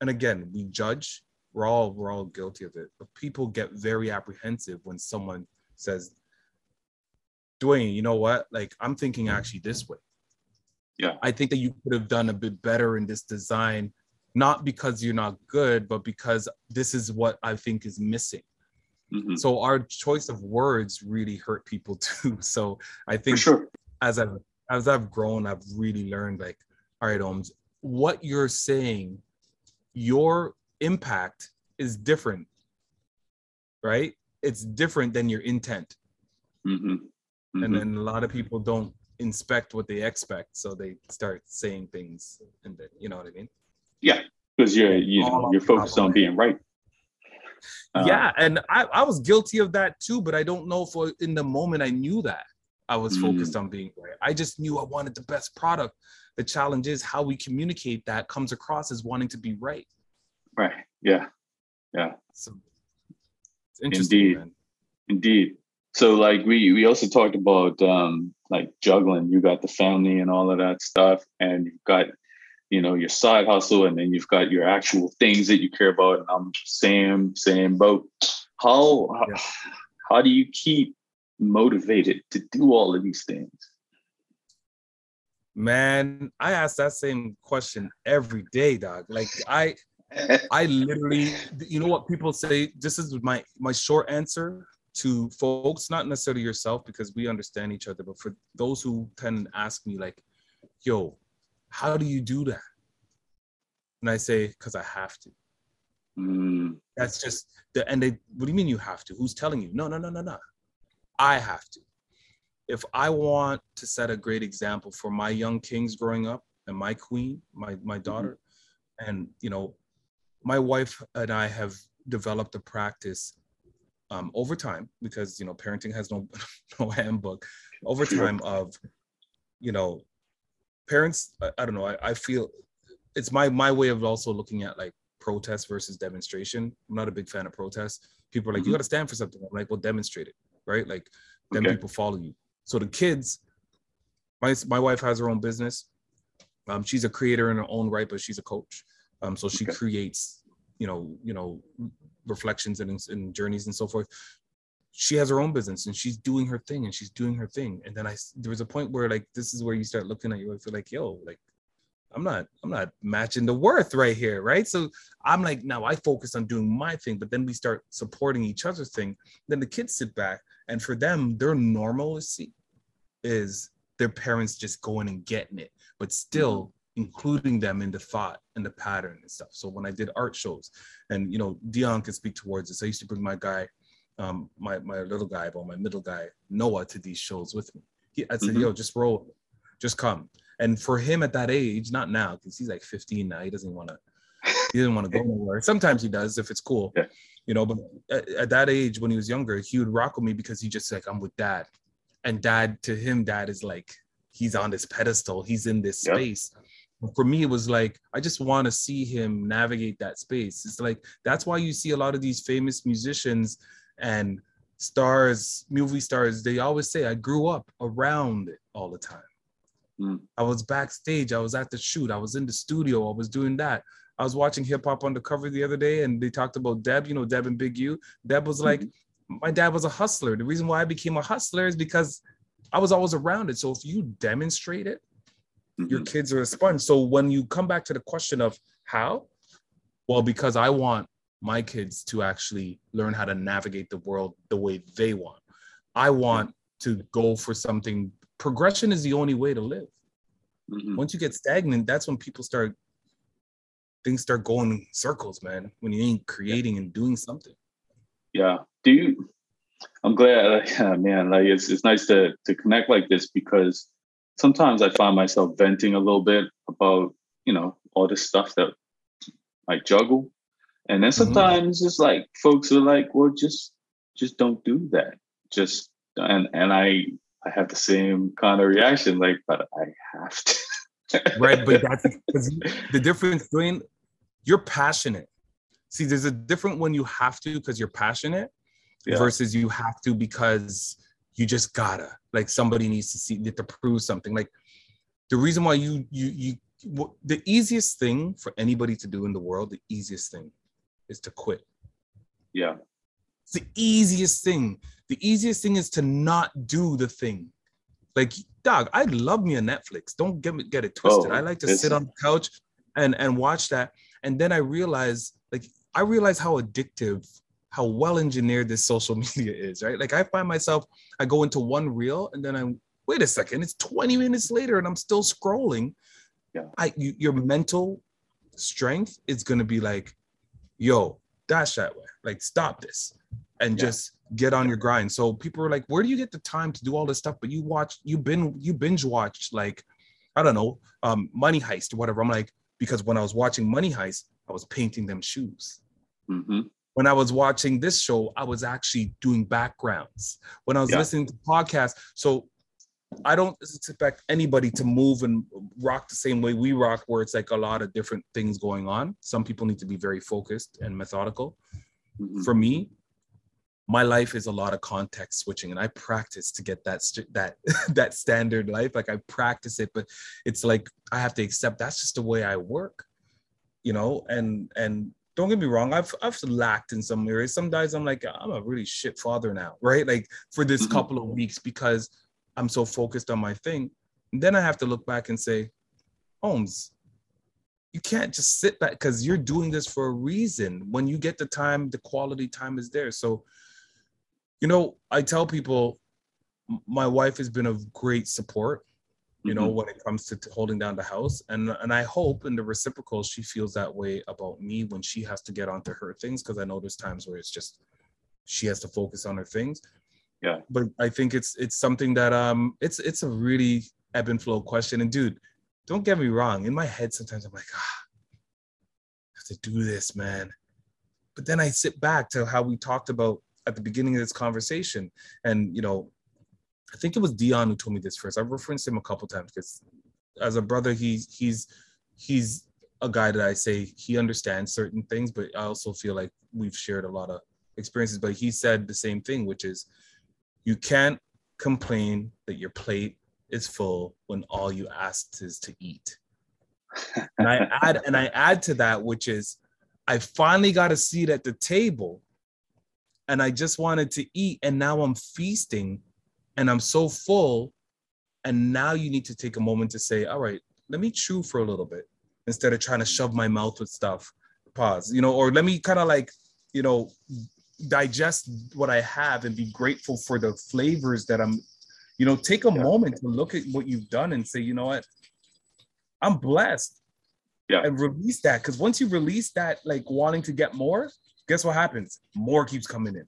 and again we judge we're all we're all guilty of it but people get very apprehensive when someone says dwayne you know what? Like i'm thinking actually this way. Yeah. I think that you could have done a bit better in this design not because you're not good but because this is what i think is missing. Mm-hmm. so our choice of words really hurt people <laughs> too. So i think sure. as i've as I've grown, I've really learned like, all right, Ohms, what you're saying, your impact is different, right? It's different than your intent. Mm-hmm. Mm-hmm. And then a lot of people don't inspect what they expect, so they start saying things, and then you know what I mean? Yeah, because you're you know you're focused on being right. Uh, yeah, and I, I was guilty of that too, but I don't know if in the moment I knew that. I was mm. focused on being right. I just knew I wanted the best product. The challenge is how we communicate that comes across as wanting to be right. Right. Yeah. Yeah. So Indeed. Man. Indeed. So like we we also talked about um like juggling. You got the family and all of that stuff, and you've got you know your side hustle, and then you've got your actual things that you care about. And I'm same same boat. How yeah. how, how do you keep motivated to do all of these things? Man, I ask that same question every day, dog. Like I <laughs> I literally, you know what people say? This is my my short answer to folks, not necessarily yourself, because we understand each other, but for those who tend to ask me, like, yo, how do you do that? And I say, because I have to. Mm. That's just the and they what do you mean you have to? Who's telling you? No, no, no, no, no. I have to. If I want to set a great example for my young kings growing up and my queen, my my mm-hmm. daughter, mm-hmm. and you know, my wife and I have developed a practice um, over time because you know parenting has no <laughs> no handbook. Over time of you know parents, I, I don't know. I, I feel it's my my way of also looking at like protest versus demonstration. I'm not a big fan of protest. People are like, mm-hmm. you got to stand for something. I'm like, well, demonstrate it, right? Like, then okay. people follow you. So the kids, my my wife has her own business. Um, she's a creator in her own right, but she's a coach. Um, so she okay. creates, you know, you know, reflections and, and journeys and so forth. She has her own business and she's doing her thing and she's doing her thing. And then I there was a point where like this is where you start looking at your wife, like, yo, like I'm not I'm not matching the worth right here, right? So I'm like, now I focus on doing my thing, but then we start supporting each other's thing. Then the kids sit back, and for them, their normalcy is their parents just going and getting it, but still mm-hmm including them in the thought and the pattern and stuff. So when I did art shows, and you know, Dion can speak towards this. I used to bring my guy, um, my my little guy, but my middle guy Noah to these shows with me. He, I said, mm-hmm. "Yo, just roll, just come." And for him at that age, not now because he's like 15 now, he doesn't want to. He doesn't want to go <laughs> nowhere. Sometimes he does if it's cool, yeah. You know. But at, at that age, when he was younger, he would rock with me because he just like, "I'm with dad," and dad to him, dad is like he's on this pedestal. He's in this space. For me it was like i just want to see him navigate that space. It's like that's why you see a lot of these famous musicians and stars movie stars they always say i grew up around it all the time. Mm. i was backstage. I was at the shoot. I was in the studio. I was doing that i was watching hip hop undercover the other day and they talked about deb you know deb and big u deb was like mm-hmm. my dad was a hustler the reason why i became a hustler is because i was always around it so if you demonstrate it mm-hmm. your kids are a sponge. So when you come back to the question of how, well, because I want my kids to actually learn how to navigate the world the way they want. I want to go for something. Progression is the only way to live. Mm-hmm. Once you get stagnant, that's when people start things start going in circles, man. When you ain't creating and doing something. Yeah. Do you? I'm glad, <laughs> man. Like it's it's nice to to connect like this because sometimes I find myself venting a little bit about, you know, all this stuff that I juggle. And then mm-hmm. sometimes mm-hmm. it's like folks are like, well, just just don't do that. Just and and I I have the same kind of reaction, like, but I have to. Right. But that's because the difference between you're passionate. See, there's a different when you have to because you're passionate yeah. versus you have to because you just gotta like somebody needs to see to prove something like the reason why you you you the easiest thing for anybody to do in the world the easiest thing is to quit yeah it's the easiest thing the easiest thing is to not do the thing like dog i love me a netflix don't get me get it oh, twisted oh, i like to sit on the couch and and watch that and then i realize like i realize how addictive how well engineered this social <laughs> media is, right? Like I find myself, I go into one reel and then I'm, wait a second, it's 20 minutes later and I'm still scrolling. Yeah. I you, your mental strength is gonna be like, yo, dash that way. Like stop this and yeah. just get on your grind. So people are like, where do you get the time to do all this stuff? But you watch, you been you binge watched like, I don't know, um, Money Heist or whatever. I'm like, because when I was watching Money Heist, I was painting them shoes. Mm-hmm when I was watching this show, I was actually doing backgrounds. When I was yeah. listening to podcasts, so I don't expect anybody to move and rock the same way we rock, where it's like a lot of different things going on. Some people need to be very focused and methodical. Mm-hmm. For me, my life is a lot of context switching and i practice to get that st- that <laughs> that standard life like i practice it but it's like i have to accept that's just the way i work you know? And and don't get me wrong i've i've lacked in some areas. Some days i'm like i'm a really shit father now right? Like for this mm-hmm. couple of weeks because i'm so focused on my thing. And then i have to look back and say holmes you can't just sit back because you're doing this for a reason when you get the time the quality time is there. So you know i tell people my wife has been of great support you know mm-hmm. when it comes to holding down the house and and i hope in the reciprocal she feels that way about me when she has to get onto her things because i know there's times where it's just she has to focus on her things. Yeah. But i think it's it's something that um it's it's a really ebb and flow question and dude don't get me wrong in my head sometimes i'm like ah I have to do this man. But then i sit back to how we talked about at the beginning of this conversation and you know I think it was Dion who told me this first. I've referenced him a couple times because as a brother, he's he's he's a guy that I say he understands certain things, but I also feel like we've shared a lot of experiences. But he said the same thing, which is you can't complain that your plate is full when all you asked is to eat. and I add and I add to that, which is I finally got a seat at the table and I just wanted to eat, and now I'm feasting and I'm so full. And now you need to take a moment to say, all right, let me chew for a little bit instead of trying to shove my mouth with stuff. Pause, you know, or let me kind of like, you know, digest what I have and be grateful for the flavors that I'm, you know, take a yeah. moment to look at what you've done and say, you know what, I'm blessed. Yeah. And release that. Because once you release that, like wanting to get more, guess what happens? More keeps coming in.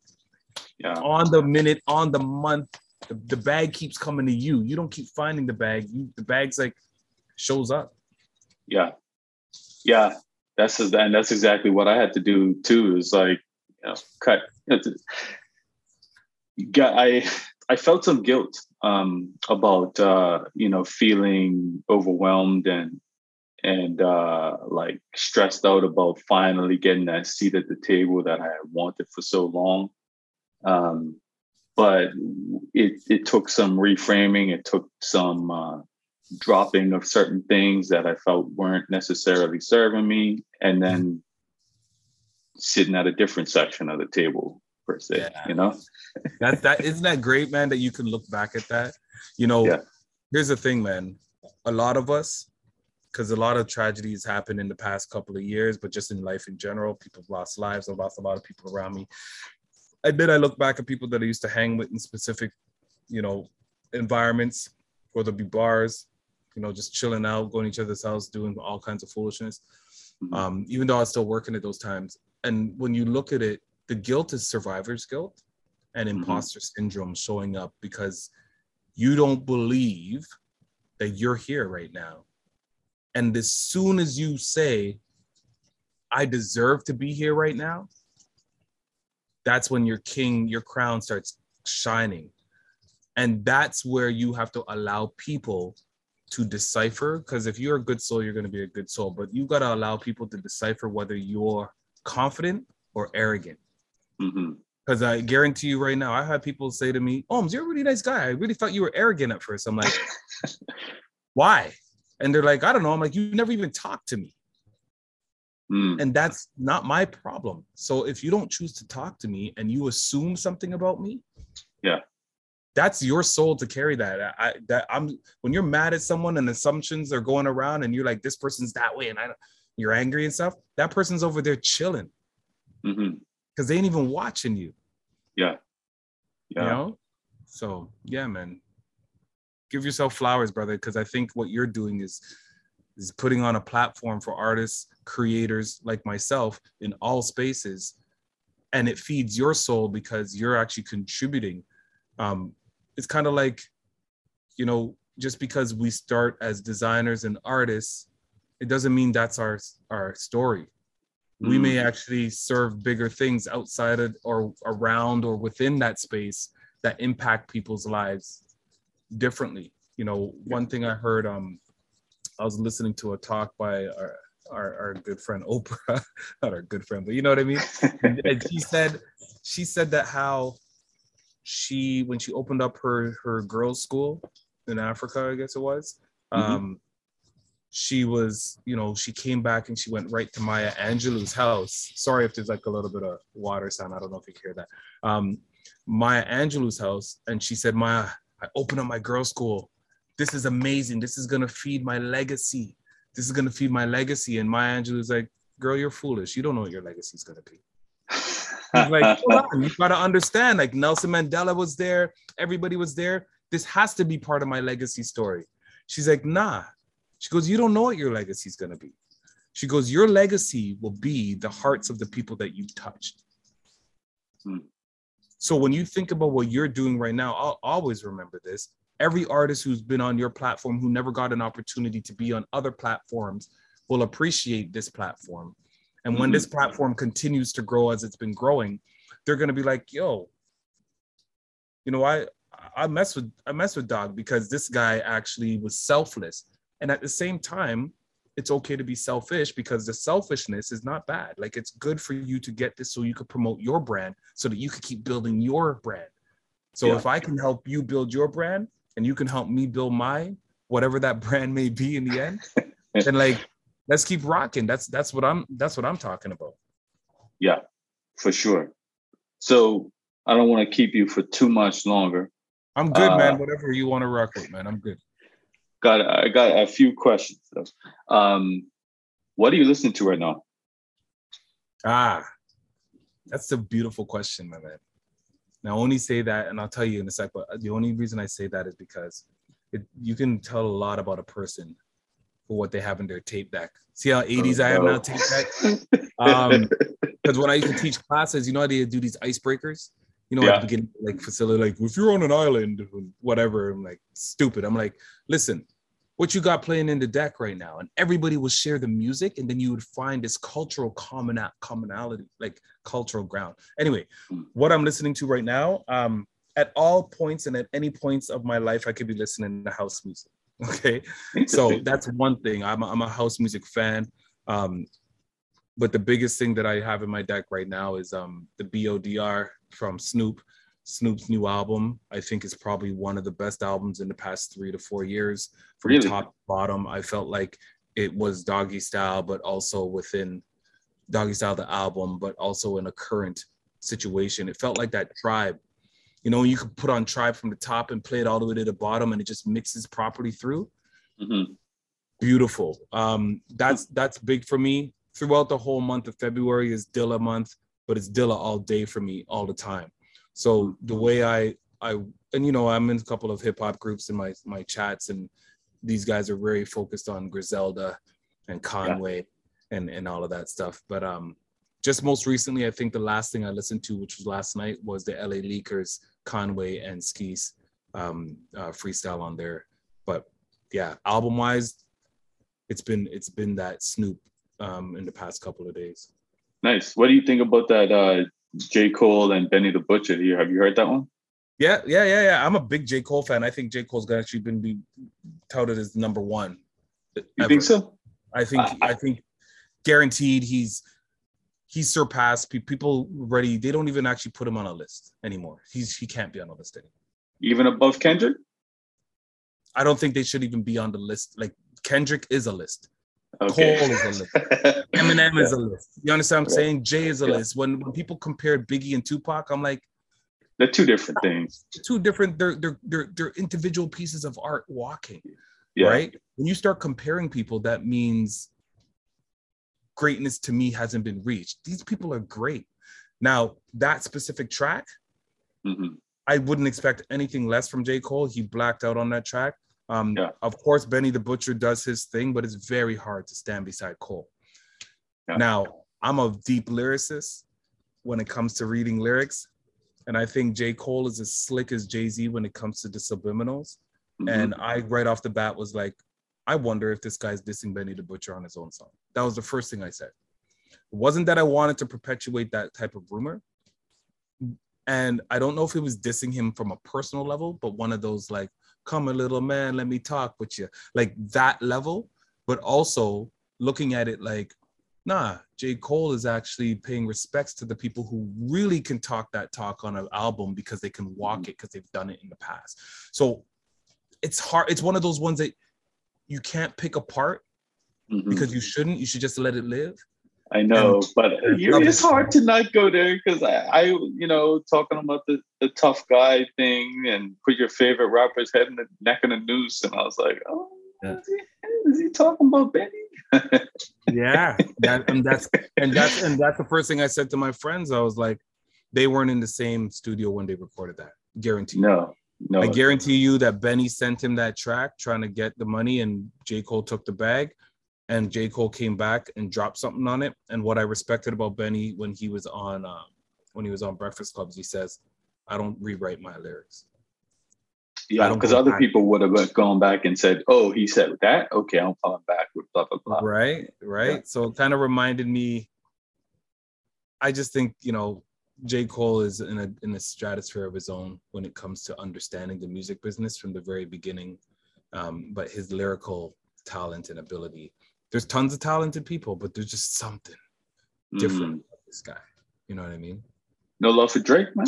Yeah. On the minute, on the month, the, the bag keeps coming to you. You don't keep finding the bag. You, the bag's like shows up. Yeah, yeah. That's and that's exactly what I had to do too. Is like you know cut. <laughs> Got I I felt some guilt um, about uh, you know feeling overwhelmed and and uh, like stressed out about finally getting that seat at the table that I wanted for so long. Um, but it, it took some reframing. It took some uh, dropping of certain things that I felt weren't necessarily serving me, and then sitting at a different section of the table per se. Yeah. You know, that that <laughs> isn't that great, man. That you can look back at that. You know, yeah. here's the thing, man. A lot of us, because a lot of tragedies happened in the past couple of years, but just in life in general, people have lost lives. I've lost a lot of people around me. I did. I look back at people that I used to hang with in specific, you know, environments, whether it be bars, you know, just chilling out, going to each other's house, doing all kinds of foolishness. Mm-hmm. Um, even though I was still working at those times. And when you look at it, the guilt is survivor's guilt and mm-hmm. imposter syndrome showing up because you don't believe that you're here right now. And as soon as you say, I deserve to be here right now, that's when your king, your crown starts shining. And that's where you have to allow people to decipher. Because if you're a good soul, you're going to be a good soul. But you got to allow people to decipher whether you're confident or arrogant. Mm-hmm. Because I guarantee you right now, I had people say to me, "Oh, you're a really nice guy. I really thought you were arrogant at first. I'm like, <laughs> why? And they're like, I don't know. I'm like, you never even talked to me. Mm. And that's not my problem. So if you don't choose to talk to me and you assume something about me, yeah, that's your soul to carry that. I that I'm when you're mad at someone and assumptions are going around and you're like, this person's that way, and I you're angry and stuff. That person's over there chilling because mm-hmm. they ain't even watching you. Yeah, yeah. You know. So yeah, man. Give yourself flowers, brother, because I think what you're doing is is putting on a platform for artists creators like myself in all spaces and it feeds your soul because you're actually contributing um, it's kind of like you know just because we start as designers and artists it doesn't mean that's our our story mm. we may mm. actually serve bigger things outside of or around or within that space that impact people's lives differently you know one thing i heard um i was listening to a talk by our, our, our good friend Oprah, <laughs> not our good friend, but you know what I mean? and, and she <laughs> said, she said that how she when she opened up her her girls' school in Africa, I guess it was. Mm-hmm. Um, she was, you know, she came back and she went right to Maya Angelou's house. Sorry if there's like a little bit of water sound. I don't know if you hear that. Um, Maya Angelou's house, and she said, Maya, I open up my girls' school. This is amazing. This is gonna feed my legacy. This is gonna feed my legacy. And Maya Angelou's like, girl, you're foolish. You don't know what your legacy is gonna be. He's like, <laughs> hold on, you gotta understand. Like Nelson Mandela was there, everybody was there. This has to be part of my legacy story. She's like, nah, she goes, You don't know what your legacy is going to be. She goes, Your legacy will be the hearts of the people that you touched. Hmm. So when you think about what you're doing right now, I'll always remember this. Every artist who's been on your platform who never got an opportunity to be on other platforms will appreciate this platform. And when mm-hmm. this platform continues to grow as it's been growing, they're going to be like, yo, you know, I I mess with I mess with Dog because this guy actually was selfless. And at the same time, it's okay to be selfish because the selfishness is not bad. Like it's good for you to get this so you could promote your brand so that you could keep building your brand. So yeah. if I can help you build your brand and you can help me build mine, whatever that brand may be in the end, <laughs> then like let's keep rocking. That's that's what I'm that's what I'm talking about. Yeah, for sure. So I don't want to keep you for too much longer. I'm good, uh, man. Whatever you want to rock with, man. I'm good got I got a few questions though. Um, what are you listening to right now? Ah, that's a beautiful question, my man. Now, only say that, and I'll tell you in a sec. But the only reason I say that is because it, you can tell a lot about a person for what they have in their tape deck. See how 80s oh, I am now tape deck? Um, <laughs> because when I used to teach classes, you know how they do these icebreakers? You know, yeah. at the beginning, like facility, like if you're on an island, whatever. I'm like, stupid. I'm like, listen, what you got playing in the deck right now. And everybody will share the music and then you would find this cultural common commonality like cultural ground. Anyway what i'm listening to right now um at all points and at any points of my life i could be listening to house music <laughs> okay? So <laughs> that's one thing. I'm a, I'm a house music fan um but the biggest thing that i have in my deck right now is um the bodr from snoop Snoop's new album, I think, is probably one of the best albums in the past three to four years. From really? top to bottom, I felt like it was Doggystyle, but also within Doggystyle, the album, but also in a current situation. It felt like that tribe. You know, you could put on tribe from the top and play it all the way to the bottom, and it just mixes properly through. Mm-hmm. Beautiful. Um, that's that's big for me. Throughout the whole month of February is Dilla month, but it's Dilla all day for me all the time. So the way I I and you know I'm in a couple of hip hop groups in my my chats, and these guys are very focused on Griselda and Conway yeah. and and all of that stuff. But um, just most recently, I think the last thing I listened to, which was last night, was the LA Leakers, Conway and Skis um, uh, freestyle on there. But yeah, album wise, it's been it's been that Snoop um, in the past couple of days. Nice. What do you think about that uh, J. Cole and Benny the Butcher. You have you heard that one? Yeah, yeah, yeah, yeah. I'm a big J. Cole fan. I think J. Cole's actually been be touted as number one. You ever. think so? I think I, I think guaranteed he's he's surpassed people already. They don't even actually put him on a list anymore. He's he can't be on a list anymore. Even above Kendrick? I don't think they should even be on the list. Like Kendrick is a list. Okay. Cole is a list. <laughs> Eminem yeah. is a list. You understand what I'm saying? Jay is a yeah. list. When when people compare Biggie and Tupac, I'm like, they're two different things. Two different. They're they're they're they're individual pieces of art walking. Yeah. Right. When you start comparing people, that means greatness to me hasn't been reached. These people are great. Now that specific track, mm-hmm. I wouldn't expect anything less from J. Cole. He blacked out on that track. Um, yeah. Of course, Benny the Butcher does his thing, but it's very hard to stand beside Cole. Yeah. Now, I'm a deep lyricist when it comes to reading lyrics. And I think J. Cole is as slick as Jay Z when it comes to the subliminals. Mm-hmm. And I, right off the bat, was like, I wonder if this guy's dissing Benny the Butcher on his own song. That was the first thing I said. It wasn't that I wanted to perpetuate that type of rumor. And I don't know if it was dissing him from a personal level, but one of those like, come a little man, let me talk with you. Like that level, but also looking at it like nah, J. Cole is actually paying respects to the people who really can talk that talk on an album because they can walk mm-hmm. it because they've done it in the past. So it's hard. It's one of those ones that you can't pick apart mm-hmm. because you shouldn't. You should just let it live. I know, and, but it's hard to not go there because I, I, you know, talking about the, the tough guy thing and put your favorite rapper's head in the neck in a noose, and I was like, oh, yeah. is, he, is he talking about Benny? <laughs> yeah, that, and that's and that's and that's the first thing I said to my friends. I was like, they weren't in the same studio when they recorded that. Guarantee. No, no. I guarantee you that Benny sent him that track trying to get the money, and J Cole took the bag, and J Cole came back and dropped something on it. And what I respected about Benny when he was on um, when he was on Breakfast Clubs, he says, "I don't rewrite my lyrics." Yeah, because other back. people would have gone back and said, "Oh, he said that. Okay, I'm falling back with blah blah blah." Right, right. Yeah. So it kind of reminded me. I just think you know, J Cole is in a in a stratosphere of his own when it comes to understanding the music business from the very beginning. Um, but his lyrical talent and ability. There's tons of talented people, but there's just something different mm. this guy. You know what I mean? No love for Drake, man.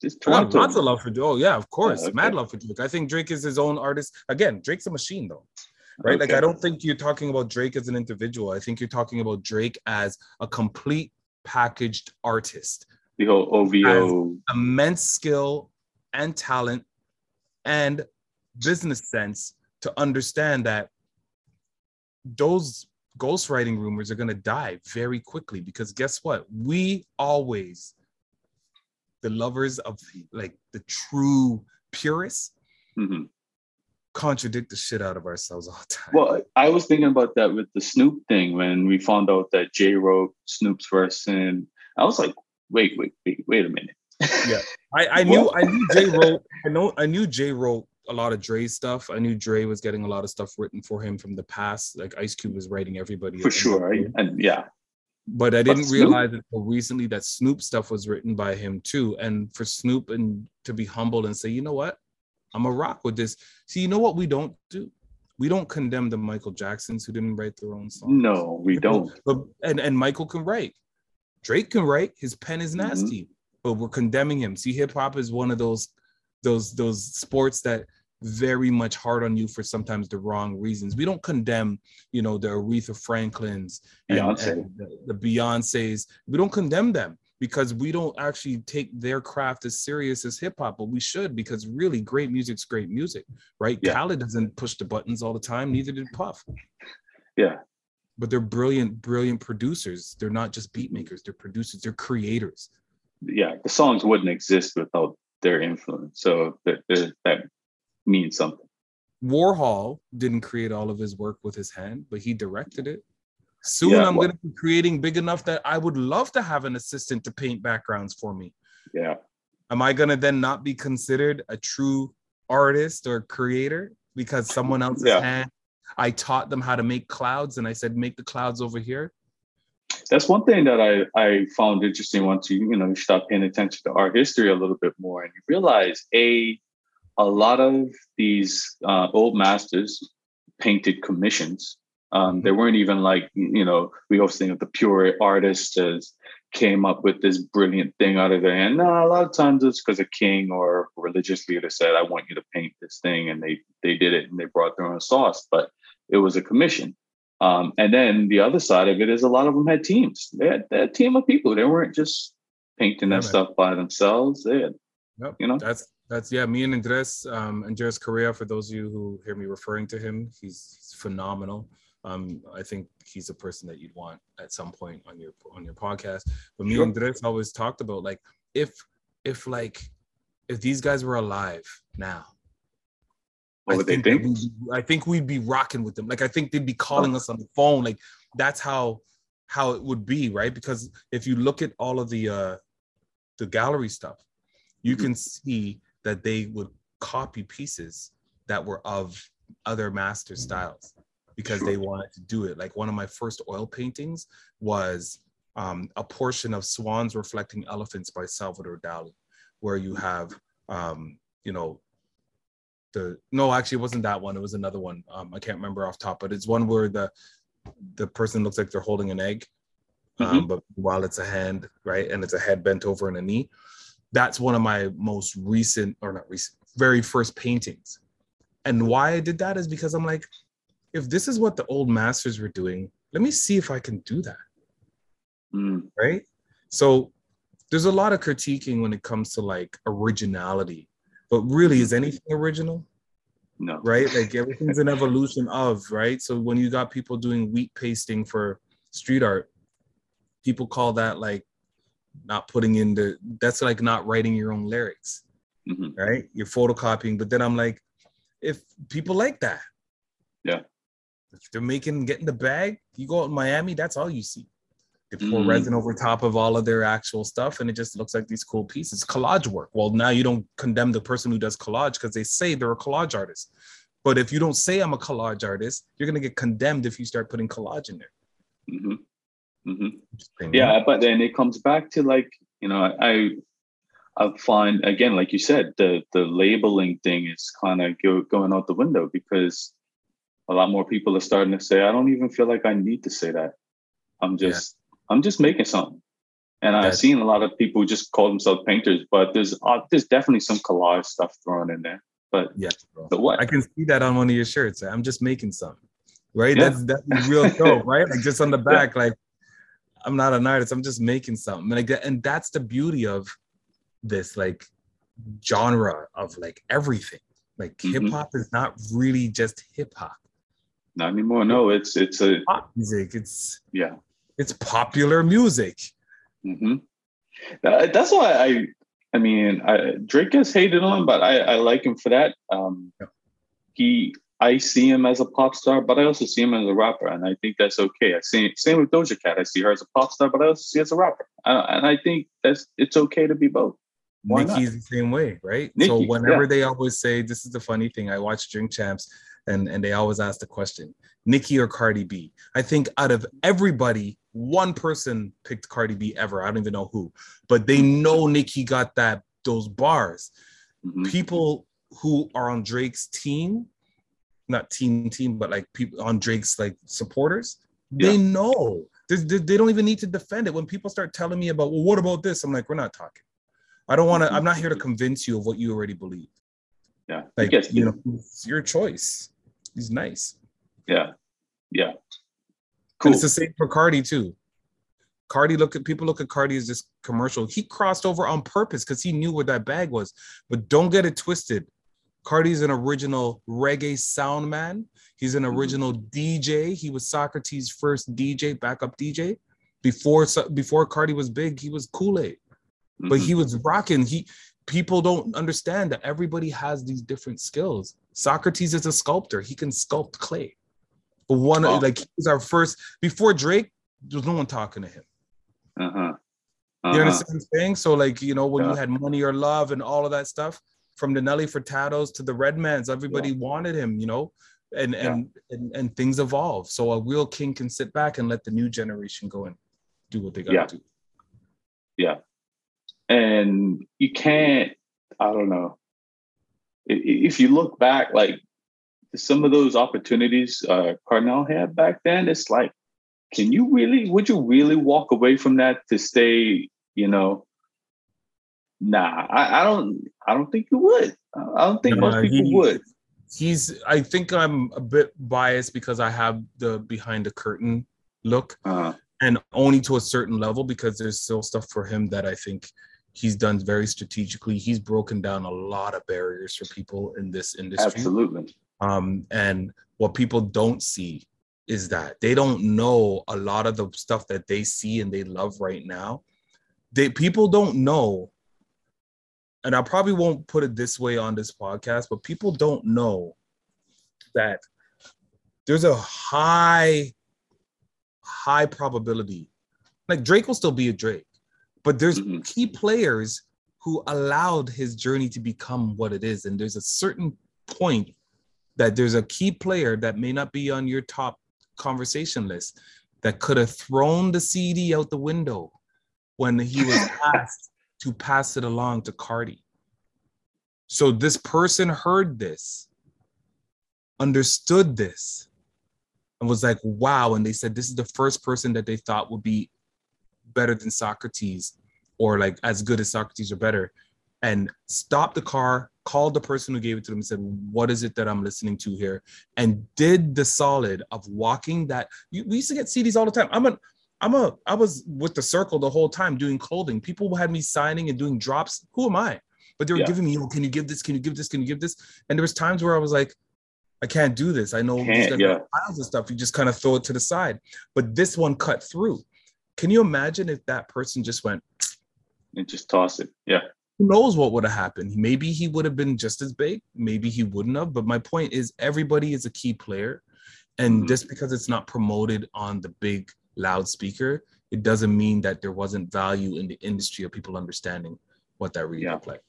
Just lots of love for Drake. Oh yeah, of course, yeah, okay. mad love for Drake. I think Drake is his own artist. Again, Drake's a machine though, right? Okay. Like I don't think you're talking about Drake as an individual. I think you're talking about Drake as a complete packaged artist. The whole OVO, immense skill and talent and business sense to understand that those ghostwriting rumors are going to die very quickly because guess what? We always the lovers of like the true purists mm-hmm. contradict the shit out of ourselves all the time. Well, I was thinking about that with the Snoop thing when we found out that Jay wrote Snoop's verse, and I was like, wait, wait, wait, wait a minute. yeah, I, I <laughs> knew I knew Jay wrote. I know I knew Jay wrote a lot of Dre stuff. I knew Dre was getting a lot of stuff written for him from the past. Like Ice Cube was writing everybody for sure, and yeah, but I didn't realize until recently that Snoop stuff was written by him too. And for Snoop and to be humble and say, you know what, I'm a rock with this. See, you know what we don't do? We don't condemn the Michael Jacksons who didn't write their own songs. No, we <laughs> don't. But and and Michael can write. Drake can write. His pen is mm-hmm. nasty, mm-hmm. but we're condemning him. See, hip hop is one of those those those sports that very much hard on you for sometimes the wrong reasons. We don't condemn, you know, the Aretha Franklins and, Beyonce. and the, the Beyonces. We don't condemn them because we don't actually take their craft as serious as hip hop, but we should because really great music's great music, right? Yeah. Khaled doesn't push the buttons all the time, neither did Puff. Yeah. But they're brilliant, brilliant producers. They're not just beat makers, they're producers, they're creators. Yeah, the songs wouldn't exist without their influence. So that, that means something. Warhol didn't create all of his work with his hand, but he directed it. Soon yeah, I'm well, going to be creating big enough that I would love to have an assistant to paint backgrounds for me. Yeah. Am I going to then not be considered a true artist or creator because someone else's yeah. hand? I taught them how to make clouds and I said, make the clouds over here. That's one thing that I, I found interesting once you, you know, you start paying attention to art history a little bit more and you realize a a lot of these uh, old masters painted commissions. Um, they mm-hmm. weren't even like, you know, we always think of the pure artist as came up with this brilliant thing out of their hand. No, a lot of times it's because a king or religious leader said, I want you to paint this thing. And they, they did it and they brought their own sauce, but it was a commission. Um, and then the other side of it is a lot of them had teams. They had, they had a team of people. They weren't just painting that stuff by themselves. They had, yep. you know, that's that's yeah, me and Andres, um, Andres Correa. For those of you who hear me referring to him, he's, he's phenomenal. Um, I think he's a person that you'd want at some point on your on your podcast. But me sure. and Andres always talked about like if if like if these guys were alive now, what would they think? I think we'd be rocking with them. Like I think they'd be calling us on the phone. Like that's how how it would be, right? Because if you look at all of the uh the gallery stuff, you mm-hmm. can see that they would copy pieces that were of other master styles because sure. they wanted to do it. Like one of my first oil paintings was um, a portion of Swans Reflecting Elephants by Salvador Dali, where you have, um, you know, the no, actually, it wasn't that one. It was another one. Um, I can't remember off top, but it's one where the the person looks like they're holding an egg, um, mm-hmm. but while it's a hand, right, and it's a head bent over and a knee, that's one of my most recent, or not recent, very first paintings. And why I did that is because I'm like, if this is what the old masters were doing, let me see if I can do that. Mm. Right. So there's a lot of critiquing when it comes to like originality, but really, is mm-hmm. anything original? No. Right? Like <laughs> everything's an evolution of, right? So when you got people doing wheat pasting for street art, people call that like not putting in the that's like not writing your own lyrics. Mm-hmm. Right? You're photocopying, but then I'm like, if people like that. Yeah. If they're making getting the bag, you go out in Miami, that's all you see. They pour mm. resin over top of all of their actual stuff, and it just looks like these cool pieces. Collage work. Well, now you don't condemn the person who does collage because they say they're a collage artist. But if you don't say I'm a collage artist, you're gonna get condemned if you start putting collage in there. Mm-hmm. Mm-hmm. Yeah, but then it comes back to like you know I I find again like you said the the labeling thing is kind of go, going out the window because a lot more people are starting to say I don't even feel like I need to say that. I'm just I'm just making something. And I've seen a lot of people just call themselves painters, but there's uh, there's definitely some collage stuff thrown in there. But yeah, but what I can see that on one of your shirts. I'm just making something, right? Yeah. That's that's real dope, <laughs> right? Like just on the back, yeah. like I'm not an artist. I'm just making something, like and that's the beauty of this like genre of like everything. Like mm-hmm. hip hop is not really just hip hop. Not anymore. No, it's it's a pop music. It's yeah it's popular music. Mm-hmm. Uh, that's why I, I mean, I, Drake gets hated on, but I, I like him for that. Um, yeah. He, I see him as a pop star, but I also see him as a rapper, and I think that's okay. I see same with Doja Cat. I see her as a pop star, but I also see her as a rapper, uh, and I think that's it's okay to be both. Why Nicki's not? the same way, right? Nicki, so whenever yeah. they always say, "This is the funny thing," I watch Drink Champs, and and they always ask the question, Nicki or Cardi B. I think out of everybody, one person picked Cardi B ever. I don't even know who, but they know Nicki got that those bars. Mm-hmm. People who are on Drake's team, not team team, but like people on Drake's like supporters, yeah. they know. They, they don't even need to defend it. When people start telling me about, well, what about this? I'm like, we're not talking. I don't want to. I'm not here to convince you of what you already believe. Yeah, like you know, it's your choice. He's nice. Yeah. Yeah. Cool. And it's the same for Cardi too. Cardi look at people look at Cardi as this commercial. He crossed over on purpose because he knew what that bag was. But don't get it twisted. Cardi's an original reggae sound man. He's an mm-hmm. original mm-hmm. DJ. He was Saukrates' first DJ, backup DJ. Before before Cardi was big, he was Kool-Aid. Mm-hmm. But he was rocking. He people don't understand that everybody has these different skills. Saukrates is a sculptor. He can sculpt clay. But one oh. like he's our first before Drake, there's no one talking to him. Uh-huh. Uh-huh. You understand what I'm saying? So like you know when yeah. you had money or love and all of that stuff, from the Nelly Furtados to the Redmans, everybody yeah. wanted him. You know, and and, yeah. and and things evolve. So a real king can sit back and let the new generation go and do what they got to yeah. do. Yeah, and you can't. I don't know. If you look back, like some of those opportunities uh, Kardinal had back then, it's like, can you really, would you really walk away from that to stay, you know? Nah, I, I don't, I don't think you would. I don't think most people he, would. He's, I think I'm a bit biased because I have the behind the curtain look, uh-huh. and only to a certain level because there's still stuff for him that I think he's done very strategically. He's broken down a lot of barriers for people in this industry. Absolutely. Um, and what people don't see is that they don't know a lot of the stuff that they see and they love right now. They people don't know, and I probably won't put it this way on this podcast, but people don't know that there's a high, high probability. Like Drake will still be a Drake, but there's mm-hmm. key players who allowed his journey to become what it is. And there's a certain point that there's a key player that may not be on your top conversation list that could have thrown the CD out the window when he was <laughs> asked to pass it along to Cardi. So this person heard this, understood this, and was like, wow. And they said this is the first person that they thought would be better than Saukrates or like as good as Saukrates or better and stopped the car, called the person who gave it to them and said, What is it that I'm listening to here? And did the solid of walking that you, we used to get CDs all the time. I'm a I'm a I was with the circle the whole time doing clothing. People had me signing and doing drops. Who am I? But they were yeah. giving me, oh, can you give this? Can you give this? Can you give this? And there was times where I was like, I can't do this. I know yeah. piles of stuff. You just kind of throw it to the side. But this one cut through. Can you imagine if that person just went and just toss it? Yeah. Who knows what would have happened? Maybe he would have been just as big. Maybe he wouldn't have. But my point is, everybody is a key player, and mm-hmm. just because it's not promoted on the big loudspeaker, it doesn't mean that there wasn't value in the industry of people understanding what that really yeah. looked like.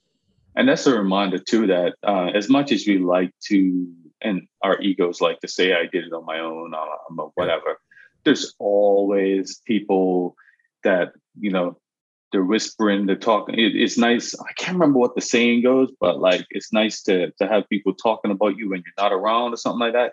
And that's a reminder too that uh, as much as we like to, and our egos like to say, "I did it on my own," uh, whatever. There's always people that you know they're whispering, they're talking. It, it's nice. I can't remember what the saying goes, but like it's nice to to have people talking about you when you're not around or something like that.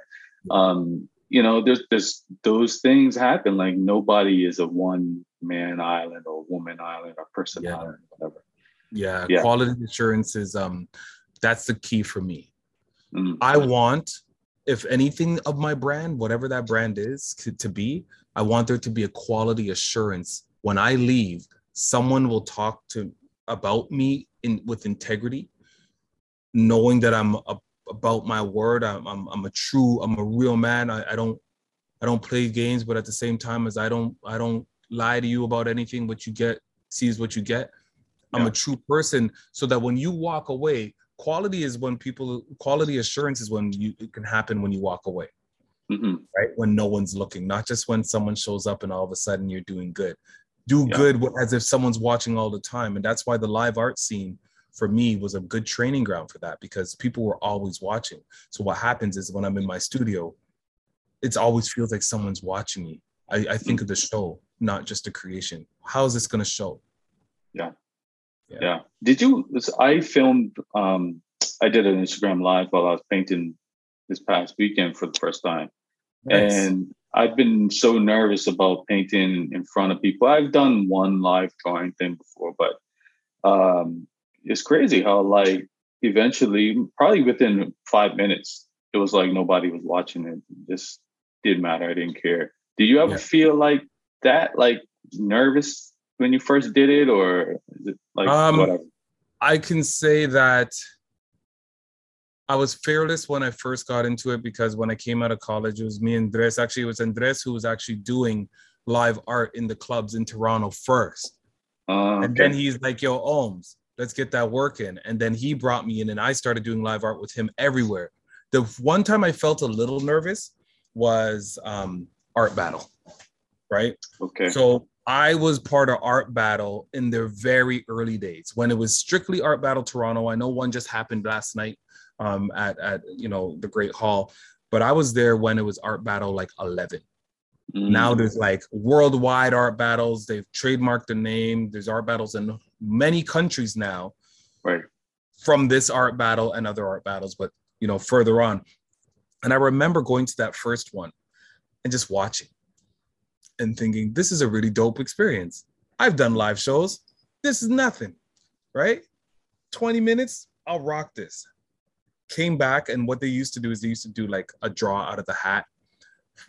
Um, you know, there's there's those things happen. Like nobody is a one man island or woman island or person yeah. island, whatever. Yeah, yeah, quality assurance is um that's the key for me. Mm-hmm. I want if anything of my brand, whatever that brand is to, to be, I want there to be a quality assurance. When I leave someone will talk to about me in with integrity knowing that i'm a, about my word. I'm, I'm, I'm a true i'm a real man. I, I don't i don't play games but at the same time as i don't i don't lie to you about anything what you get sees what you get. I'm yeah. a true person so that when you walk away quality is when people quality assurance is when you it can happen when you walk away mm-hmm. right when no one's looking not just when someone shows up and all of a sudden you're doing good do yeah. good as if someone's watching all the time and that's why the live art scene for me was a good training ground for that because people were always watching so what happens is when i'm in my studio it always feels like someone's watching me i, I think mm-hmm. of the show not just the creation how is this going to show yeah. Yeah yeah did you i filmed um i did an instagram live while i was painting this past weekend for the first time nice. and I've been so nervous about painting in front of people. I've done one live drawing thing before, but um, it's crazy how like eventually, probably within five minutes, it was like nobody was watching it. it just didn't matter. I didn't care. Did you ever yeah. feel like that, like nervous when you first did it, or is it like um, whatever? I can say that I was fearless when I first got into it because when I came out of college, it was me and Andres. Actually, it was Andres who was actually doing live art in the clubs in Toronto first. Uh, okay. And then he's like, yo, Ohms, let's get that work in. And then he brought me in and I started doing live art with him everywhere. The one time I felt a little nervous was um, Art Battle, right? Okay. So I was part of Art Battle in their very early days when it was strictly Art Battle Toronto. I know one just happened last night um, at at you know the Great Hall, but I was there when it was Art Battle like 11. Mm. Now there's like worldwide art battles. They've trademarked the name. There's art battles in many countries now. Right. From this art battle and other art battles, but you know further on. And I remember going to that first one and just watching and thinking, this is a really dope experience. I've done live shows. This is nothing, right? 20 minutes, I'll rock this came back and what they used to do is they used to do like a draw out of the hat.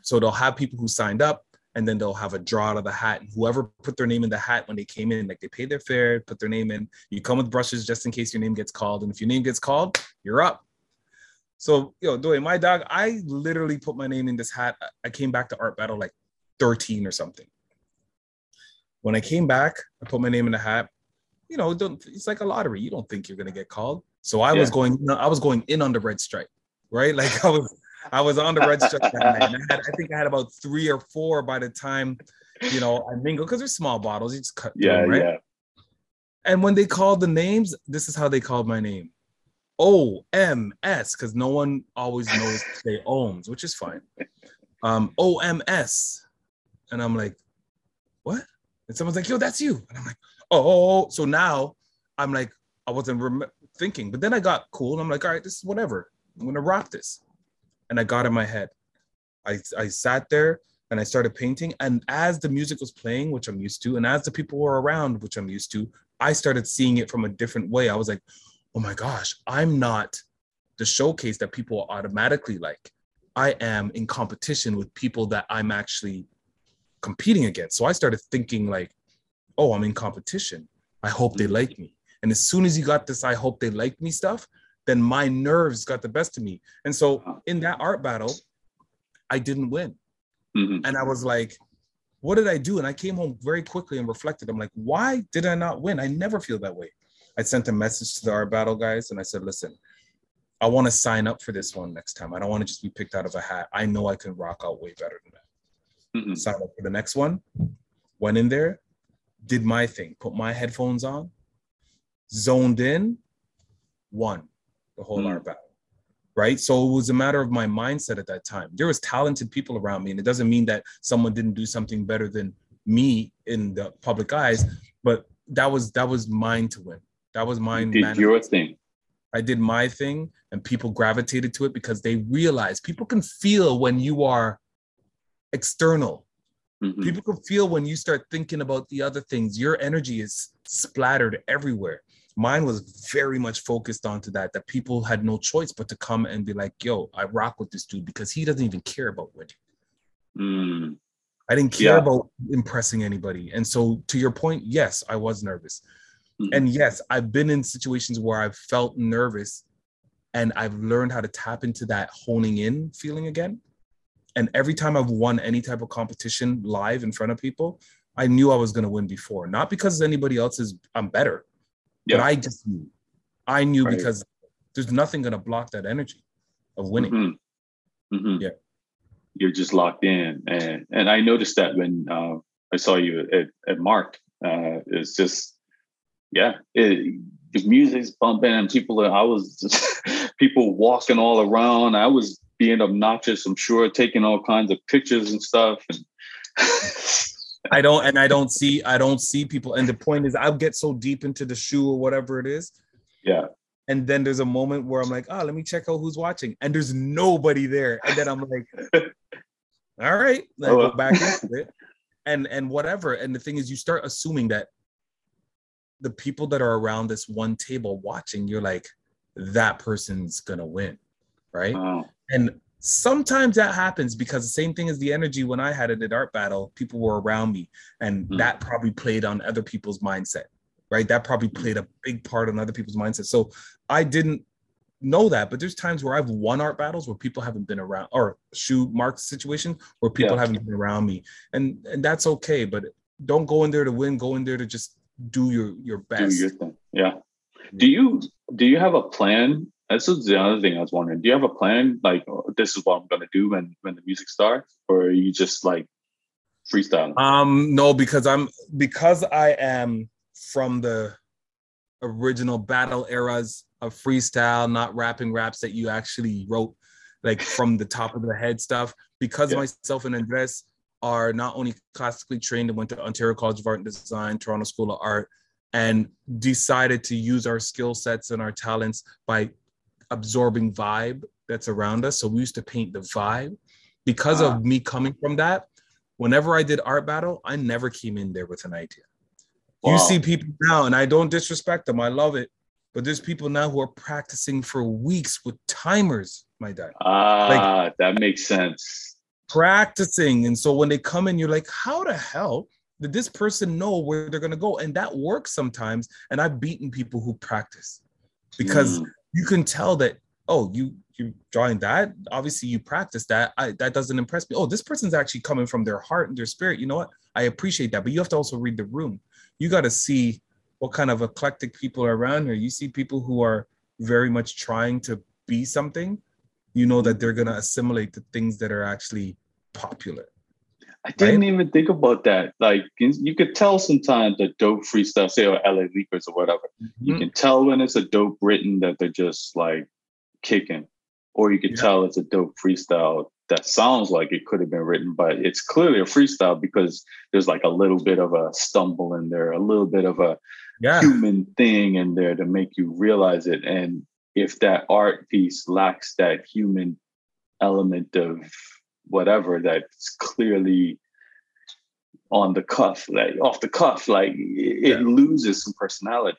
So they'll have people who signed up and then they'll have a draw out of the hat and whoever put their name in the hat when they came in, like they paid their fare, put their name in. You come with brushes just in case your name gets called. And if your name gets called, you're up. So, yo, know, doing my dog, I literally put my name in this hat. I came back to Art Battle like 13 or something. When I came back, I put my name in the hat. You know, it's like a lottery. You don't think you're gonna get called. So I yeah. was going, I was going in on the red stripe, right? <laughs> Like I was, I was on the red stripe. I, had, I think I had about three or four by the time, you know, I mingled because they're small bottles. You just cut. Yeah, them, right? yeah. And when they called the names, this is how they called my name. O M S, because no one always knows they ohms, which is fine. Um, O M S. And I'm like, what? And someone's like, yo, that's you. And I'm like, oh, oh, oh, oh, so now I'm like, I wasn't rem- thinking. But then I got cool and I'm like, all right, this is whatever. I'm gonna rock this. And I got in my head. I, I sat there and I started painting. And as the music was playing, which I'm used to, and as the people were around, which I'm used to, I started seeing it from a different way. I was like, oh my gosh, I'm not the showcase that people automatically like. I am in competition with people that I'm actually competing against. So I started thinking like, oh, I'm in competition. I hope they like me. And as soon as you got this, I hope they like me stuff, then my nerves got the best of me. And so in that art battle, I didn't win. Mm-hmm. And I was like, what did I do? And I came home very quickly and reflected. I'm like, why did I not win? I never feel that way. I sent a message to the art battle guys and I said, listen, I want to sign up for this one next time. I don't want to just be picked out of a hat. I know I can rock out way better than that. Mm-hmm. Sign up for the next one. Went in there, did my thing, put my headphones on, zoned in, won the whole mm-hmm. art battle. Right. So it was a matter of my mindset at that time. There was talented people around me. And it doesn't mean that someone didn't do something better than me in the public eyes, but that was that was mine to win. That was mine. You did your thing. I did my thing and people gravitated to it because they realize people can feel when you are external. Mm-hmm. People can feel when you start thinking about the other things. Your energy is splattered everywhere. Mine was very much focused onto that, that people had no choice but to come and be like, yo, I rock with this dude because he doesn't even care about winning. Mm. I didn't care yeah. about impressing anybody. And so, to your point, yes, I was nervous. Mm-hmm. And yes, I've been in situations where I've felt nervous and I've learned how to tap into that honing in feeling again. And every time I've won any type of competition live in front of people, I knew I was going to win before. Not because anybody else is I'm better, yeah. but I just knew. I knew right. because there's nothing going to block that energy of winning. Mm-hmm. Mm-hmm. Yeah, you're just locked in, and and I noticed that when uh, I saw you at, at Mark, uh, it's just yeah, it, the music's bumping and people are, I was just, <laughs> people walking all around. I was being obnoxious, I'm sure, taking all kinds of pictures and stuff. And I don't, and I don't see, I don't see people. And the point is, I'll get so deep into the shoe or whatever it is. Yeah. And then there's a moment where I'm like, oh, let me check out who's watching. And there's nobody there. And then I'm like, <laughs> all right, oh, well. go back <laughs> into it. And and whatever. And the thing is, you start assuming that the people that are around this one table watching, you're like, that person's gonna win, right? Wow. And sometimes that happens because the same thing as the energy when I had it at art battle, people were around me, and mm. that probably played on other people's mindset, right? That probably hmm. played a big part on other people's mindset. So I didn't know that, but there's times where I've won art battles where people haven't been around, or shoe mark situation where people yeah. haven't been around me, and and that's okay. But don't go in there to win. Go in there to just do your your best. Do your thing. Yeah. Do you do you have a plan? This is the other thing I was wondering. Do you have a plan? Like oh, this is what I'm gonna do when when the music starts, or are you just like freestyle? Um, no, because I'm because I am from the original battle eras of freestyle, not rapping raps that you actually wrote like from the top of the head stuff. Because yeah. myself and Andres, are not only classically trained and went to Ontario College of Art and Design, Toronto School of Art, and decided to use our skill sets and our talents by absorbing vibe that's around us. So we used to paint the vibe. Because of ah. me coming from that, whenever I did art battle, I never came in there with an idea. Wow. You see people now, and I don't disrespect them, I love it. But there's people now who are practicing for weeks with timers, my dad. Ah, like, that makes sense practicing. And so when they come in, you're like, how the hell did this person know where they're gonna go? And that works sometimes. And I've beaten people who practice because mm. You can tell that, oh, you you drawing that. Obviously, you practice that. I, that doesn't impress me. Oh, this person's actually coming from their heart and their spirit. You know what? I appreciate that. But you have to also read the room. You got to see what kind of eclectic people are around here. You see people who are very much trying to be something. You know that they're gonna assimilate the things that are actually popular. I didn't right? even think about that. Like you could tell sometimes the dope freestyle, say or LA Leakers or whatever. Mm-hmm. You can tell when it's a dope written that they're just like kicking, or you can yeah. tell it's a dope freestyle that sounds like it could have been written, but it's clearly a freestyle because there's like a little bit of a stumble in there, a little bit of a yeah. human thing in there to make you realize it. And if that art piece lacks that human element of whatever that's clearly on the cuff, like off the cuff, like it, yeah. loses some personality.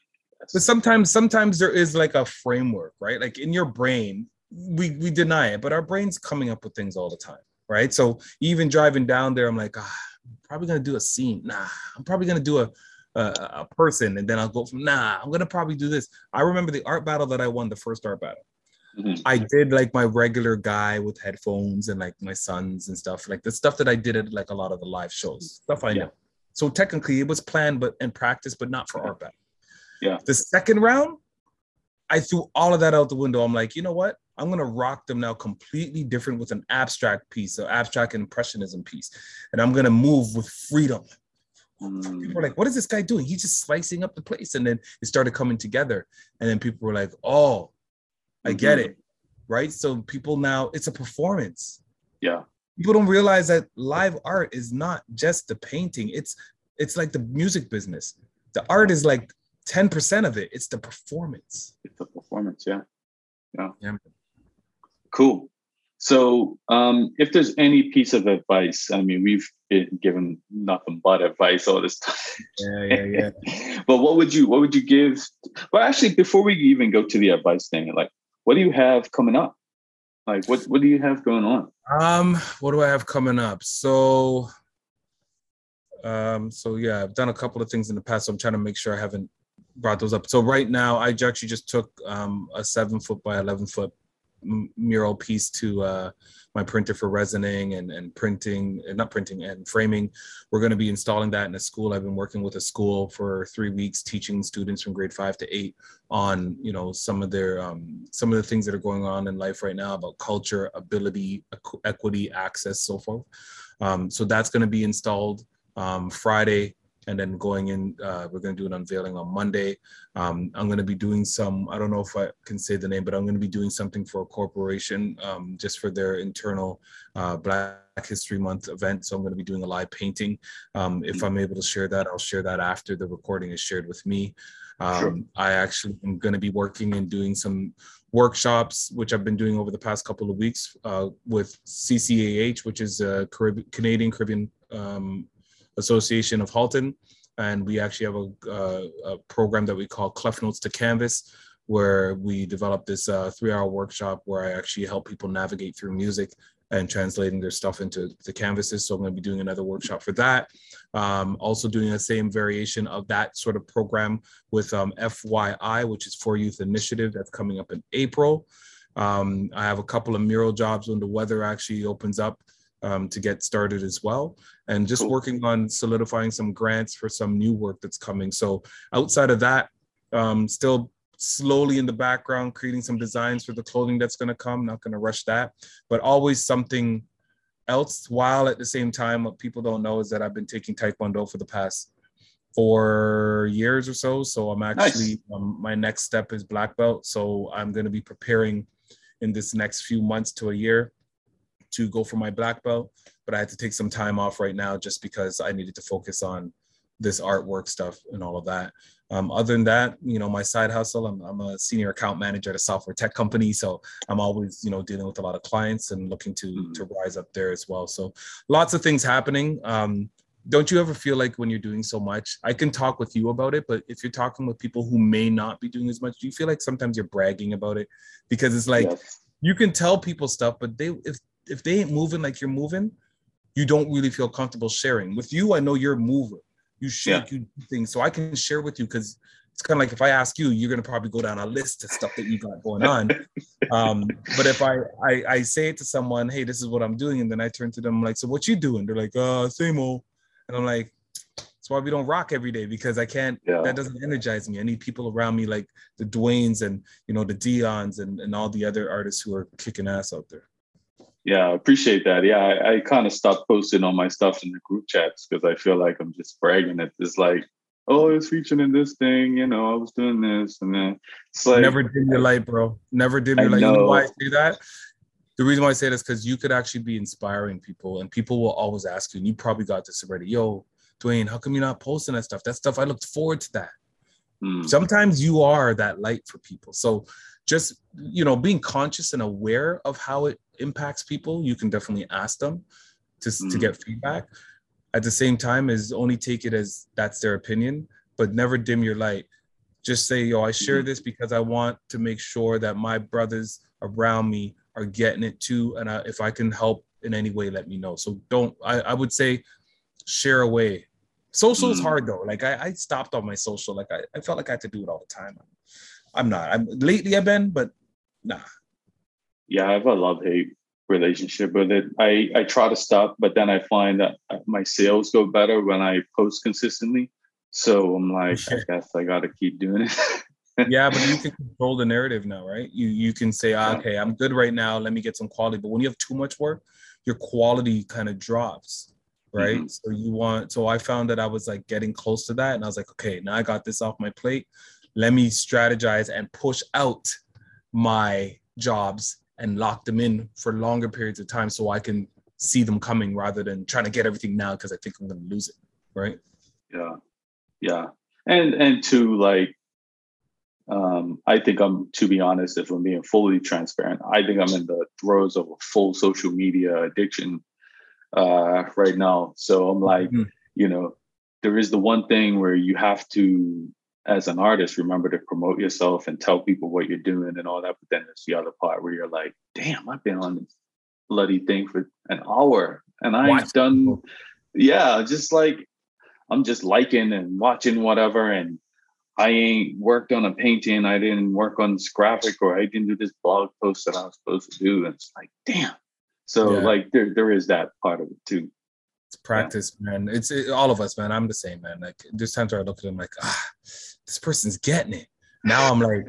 But sometimes, sometimes there is like a framework, right? Like in your brain, we we deny it, but our brain's coming up with things all the time, right? So even driving down there, I'm like, ah, I'm probably gonna do a scene. Nah, I'm probably gonna do a a, a person, and then I'll go from nah. I'm gonna probably do this. I remember the art battle that I won, the first art battle. Mm-hmm. I did like my regular guy with headphones and like my sons and stuff, like the stuff that I did at like a lot of the live shows, stuff I yeah. know. So technically, it was planned, but in practice, but not for art battle. Yeah. The second round, I threw all of that out the window. I'm like, you know what? I'm gonna rock them now completely different with an abstract piece, an abstract impressionism piece, and I'm gonna move with freedom. Mm. People were like, "What is this guy doing? He's just slicing up the place," and then it started coming together. And then people were like, "Oh, I mm-hmm. get it. Right. So people now, it's a performance. Yeah. People don't realize that live art is not just the painting. It's it's like the music business. The art is like 10% of it. It's the performance. It's the performance, yeah. Yeah. yeah. Cool. So, um, if there's any piece of advice, I mean, we've been given nothing but advice all this <laughs> time. Yeah, yeah, yeah. but what would you what would you give? Well, actually, before we even go to the advice thing, like, what do you have coming up? Like what what do you have going on? Um, what do I have coming up? So um, so yeah, I've done a couple of things in the past. So I'm trying to make sure I haven't brought those up. So right now, I actually just took um, a seven foot by eleven foot mural piece to uh, my printer for resining and, and printing, not printing and framing. We're going to be installing that in a school. I've been working with a school for three weeks, teaching students from grade five to eight on, you know, some of their um, some of the things that are going on in life right now about culture, ability, equity, access, so forth. Um, so that's going to be installed um, Friday and then going in, uh, we're going to do an unveiling on Monday. Um, I'm going to be doing some, I don't know if I can say the name, but I'm going to be doing something for a corporation um, just for their internal uh, Black History Month event. So I'm going to be doing a live painting. Um, if I'm able to share that, I'll share that after the recording is shared with me. Um, sure. I actually am going to be working and doing some workshops, which I've been doing over the past couple of weeks uh, with CCAH, which is a Carib- Canadian Caribbean um, Association of Halton, and we actually have a, uh, a program that we call Clef Notes to Canvas, where we develop this uh, three-hour workshop where I actually help people navigate through music and translating their stuff into the canvases. So I'm going to be doing another workshop for that. Um, also doing the same variation of that sort of program with um, FYI, which is For Youth Initiative, that's coming up in April. Um, I have a couple of mural jobs when the weather actually opens up um, to get started as well. And just cool. working on solidifying some grants for some new work that's coming. So outside of that, um, still slowly in the background creating some designs for the clothing that's going to come. Not going to rush that, but always something else. While at the same time, what people don't know is that I've been taking Taekwondo for the past four years or so. So I'm actually nice. um, my next step is black belt. So I'm going to be preparing in this next few months to a year to go for my black belt, but I had to take some time off right now just because I needed to focus on this artwork stuff and all of that. Um, other than that, you know, my side hustle, I'm, I'm, a senior account manager at a software tech company. So I'm always, you know, dealing with a lot of clients and looking to, mm-hmm. to rise up there as well. So lots of things happening. Um, don't you ever feel like when you're doing so much, I can talk with you about it, but if you're talking with people who may not be doing as much, do you feel like sometimes you're bragging about it? Because it's like, yes. you can tell people stuff, but they, if if they ain't moving like you're moving, you don't really feel comfortable sharing. With you, I know you're a mover. You shake, yeah. you do things. So I can share with you because it's kind of like if I ask you, you're gonna probably go down a list of stuff that you got going <laughs> on. um, but if I, I I say it to someone, hey, this is what I'm doing, and then I turn to them like, so what you doing? They're like, uh, same old. And I'm like, that's why we don't rock every day because I can't. Yeah. That doesn't energize me. I need people around me like the Dwaynes and you know the Dions and and all the other artists who are kicking ass out there. Yeah, I appreciate that. Yeah, I, I kind of stopped posting all my stuff in the group chats because I feel like I'm just bragging. It. It's like, oh, I was featuring in this thing, you know, I was doing this, and then it's like never dim your light, bro. Never dim your light. Know. You know why I say that? The reason why I say that is because you could actually be inspiring people, and people will always ask you, and you probably got this already. Yo, Dwayne, how come you're not posting that stuff? That stuff I looked forward to that. Mm. Sometimes you are that light for people. So just you know being conscious and aware of how it impacts people, you can definitely ask them to, mm. to Mm. get feedback. At the same time, is only take it as that's their opinion, but never dim your light. Just say, yo, I share Mhm. this because I want to make sure that my brothers around me are getting it too. And I, if I can help in any way, let me know. So don't, I, I would say share away. Social is Mm. hard though. Like I, I stopped on my social. Like I, I felt like I had to do it all the time. I'm not. I'm lately I've been, but nah. Yeah, I have a love hate relationship with it. I I try to stop, but then I find that my sales go better when I post consistently. So I'm like, I <laughs> guess I got to keep doing it. <laughs> yeah, but you can control the narrative now, right? You you can say, Yeah. okay, I'm good right now. Let me get some quality. But when you have too much work, your quality kind of drops, right? Mhm. So you want. So I found that I was like getting close to that, and I was like, okay, now I got this off my plate. Let me strategize and push out my jobs and lock them in for longer periods of time, so I can see them coming rather than trying to get everything now because I think I'm going to lose it, right? yeah, yeah, and and to like, um, I think I'm to be honest, if I'm being fully transparent, I think I'm in the throes of a full social media addiction uh, right now. So I'm like, Mhm. you know, there is the one thing where you have to, as an artist, remember to promote yourself and tell people what you're doing and all that. But then there's the other part where you're like, damn, I've been on this bloody thing for an hour and I've Watch done, yeah, just like I'm just liking and watching whatever. And I ain't worked on a painting. I didn't work on this graphic or I didn't do this blog post that I was supposed to do. And it's like, damn. So Yeah. like there, there is that part of it too. It's practice, man. It's it, all of us, man. I'm the same, man. Like there's times where I look at them like, ah, this person's getting it. Now I'm like,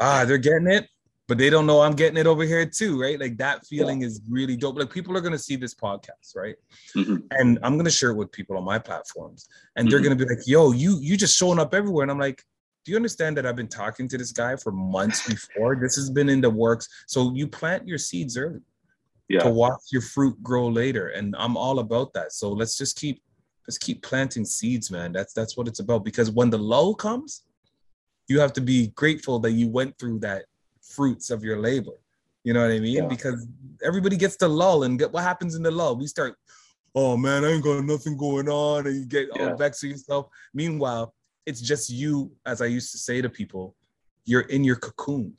ah, they're getting it, but they don't know I'm getting it over here too, right? Like that feeling is really dope. Like people are gonna see this podcast, right? Mhm. And I'm gonna share it with people on my platforms, and they're Mhm. gonna be like, yo, you you just showing up everywhere, and I'm like. Do you understand that I've been talking to this guy for months <laughs> before? This has been in the works. So you plant your seeds early Yeah. to watch your fruit grow later and i'm all about that so let's just keep let's keep planting seeds man that's that's what it's about because when the lull comes you have to be grateful that you went through that fruits of your labor you know what i mean Yeah. because everybody gets the lull and get what happens in the lull we start oh man i ain't got nothing going on and you get all Yeah. vexed yourself meanwhile it's just you as i used to say to people you're in your cocoon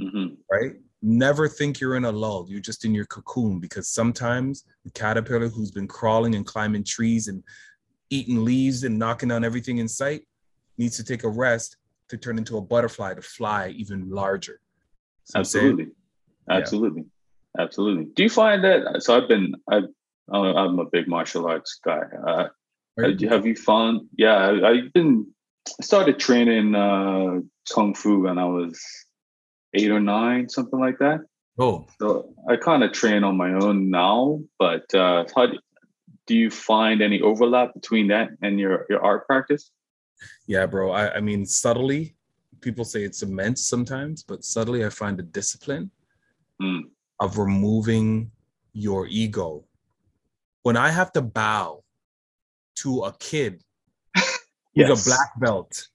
Mhm. right? Never think you're in a lull. You're just in your cocoon because sometimes the caterpillar who's been crawling and climbing trees and eating leaves and knocking down everything in sight needs to take a rest to turn into a butterfly to fly even larger. See what I'm saying? Absolutely. Absolutely. Absolutely. Do you find that? So I've been, I've, I'm a big martial arts guy. Uh, Right? have you found? Yeah, I, I've been, I started training uh, Kung Fu when I was eight or nine, something like that. Oh, So I kind of train on my own now, but uh, how do, do you find any overlap between that and your, your art practice? yeah, bro. I, I mean, subtly, people say it's immense sometimes, but subtly, I find the discipline Mm. of removing your ego. When I have to bow to a kid <laughs> who's Yes. a black belt,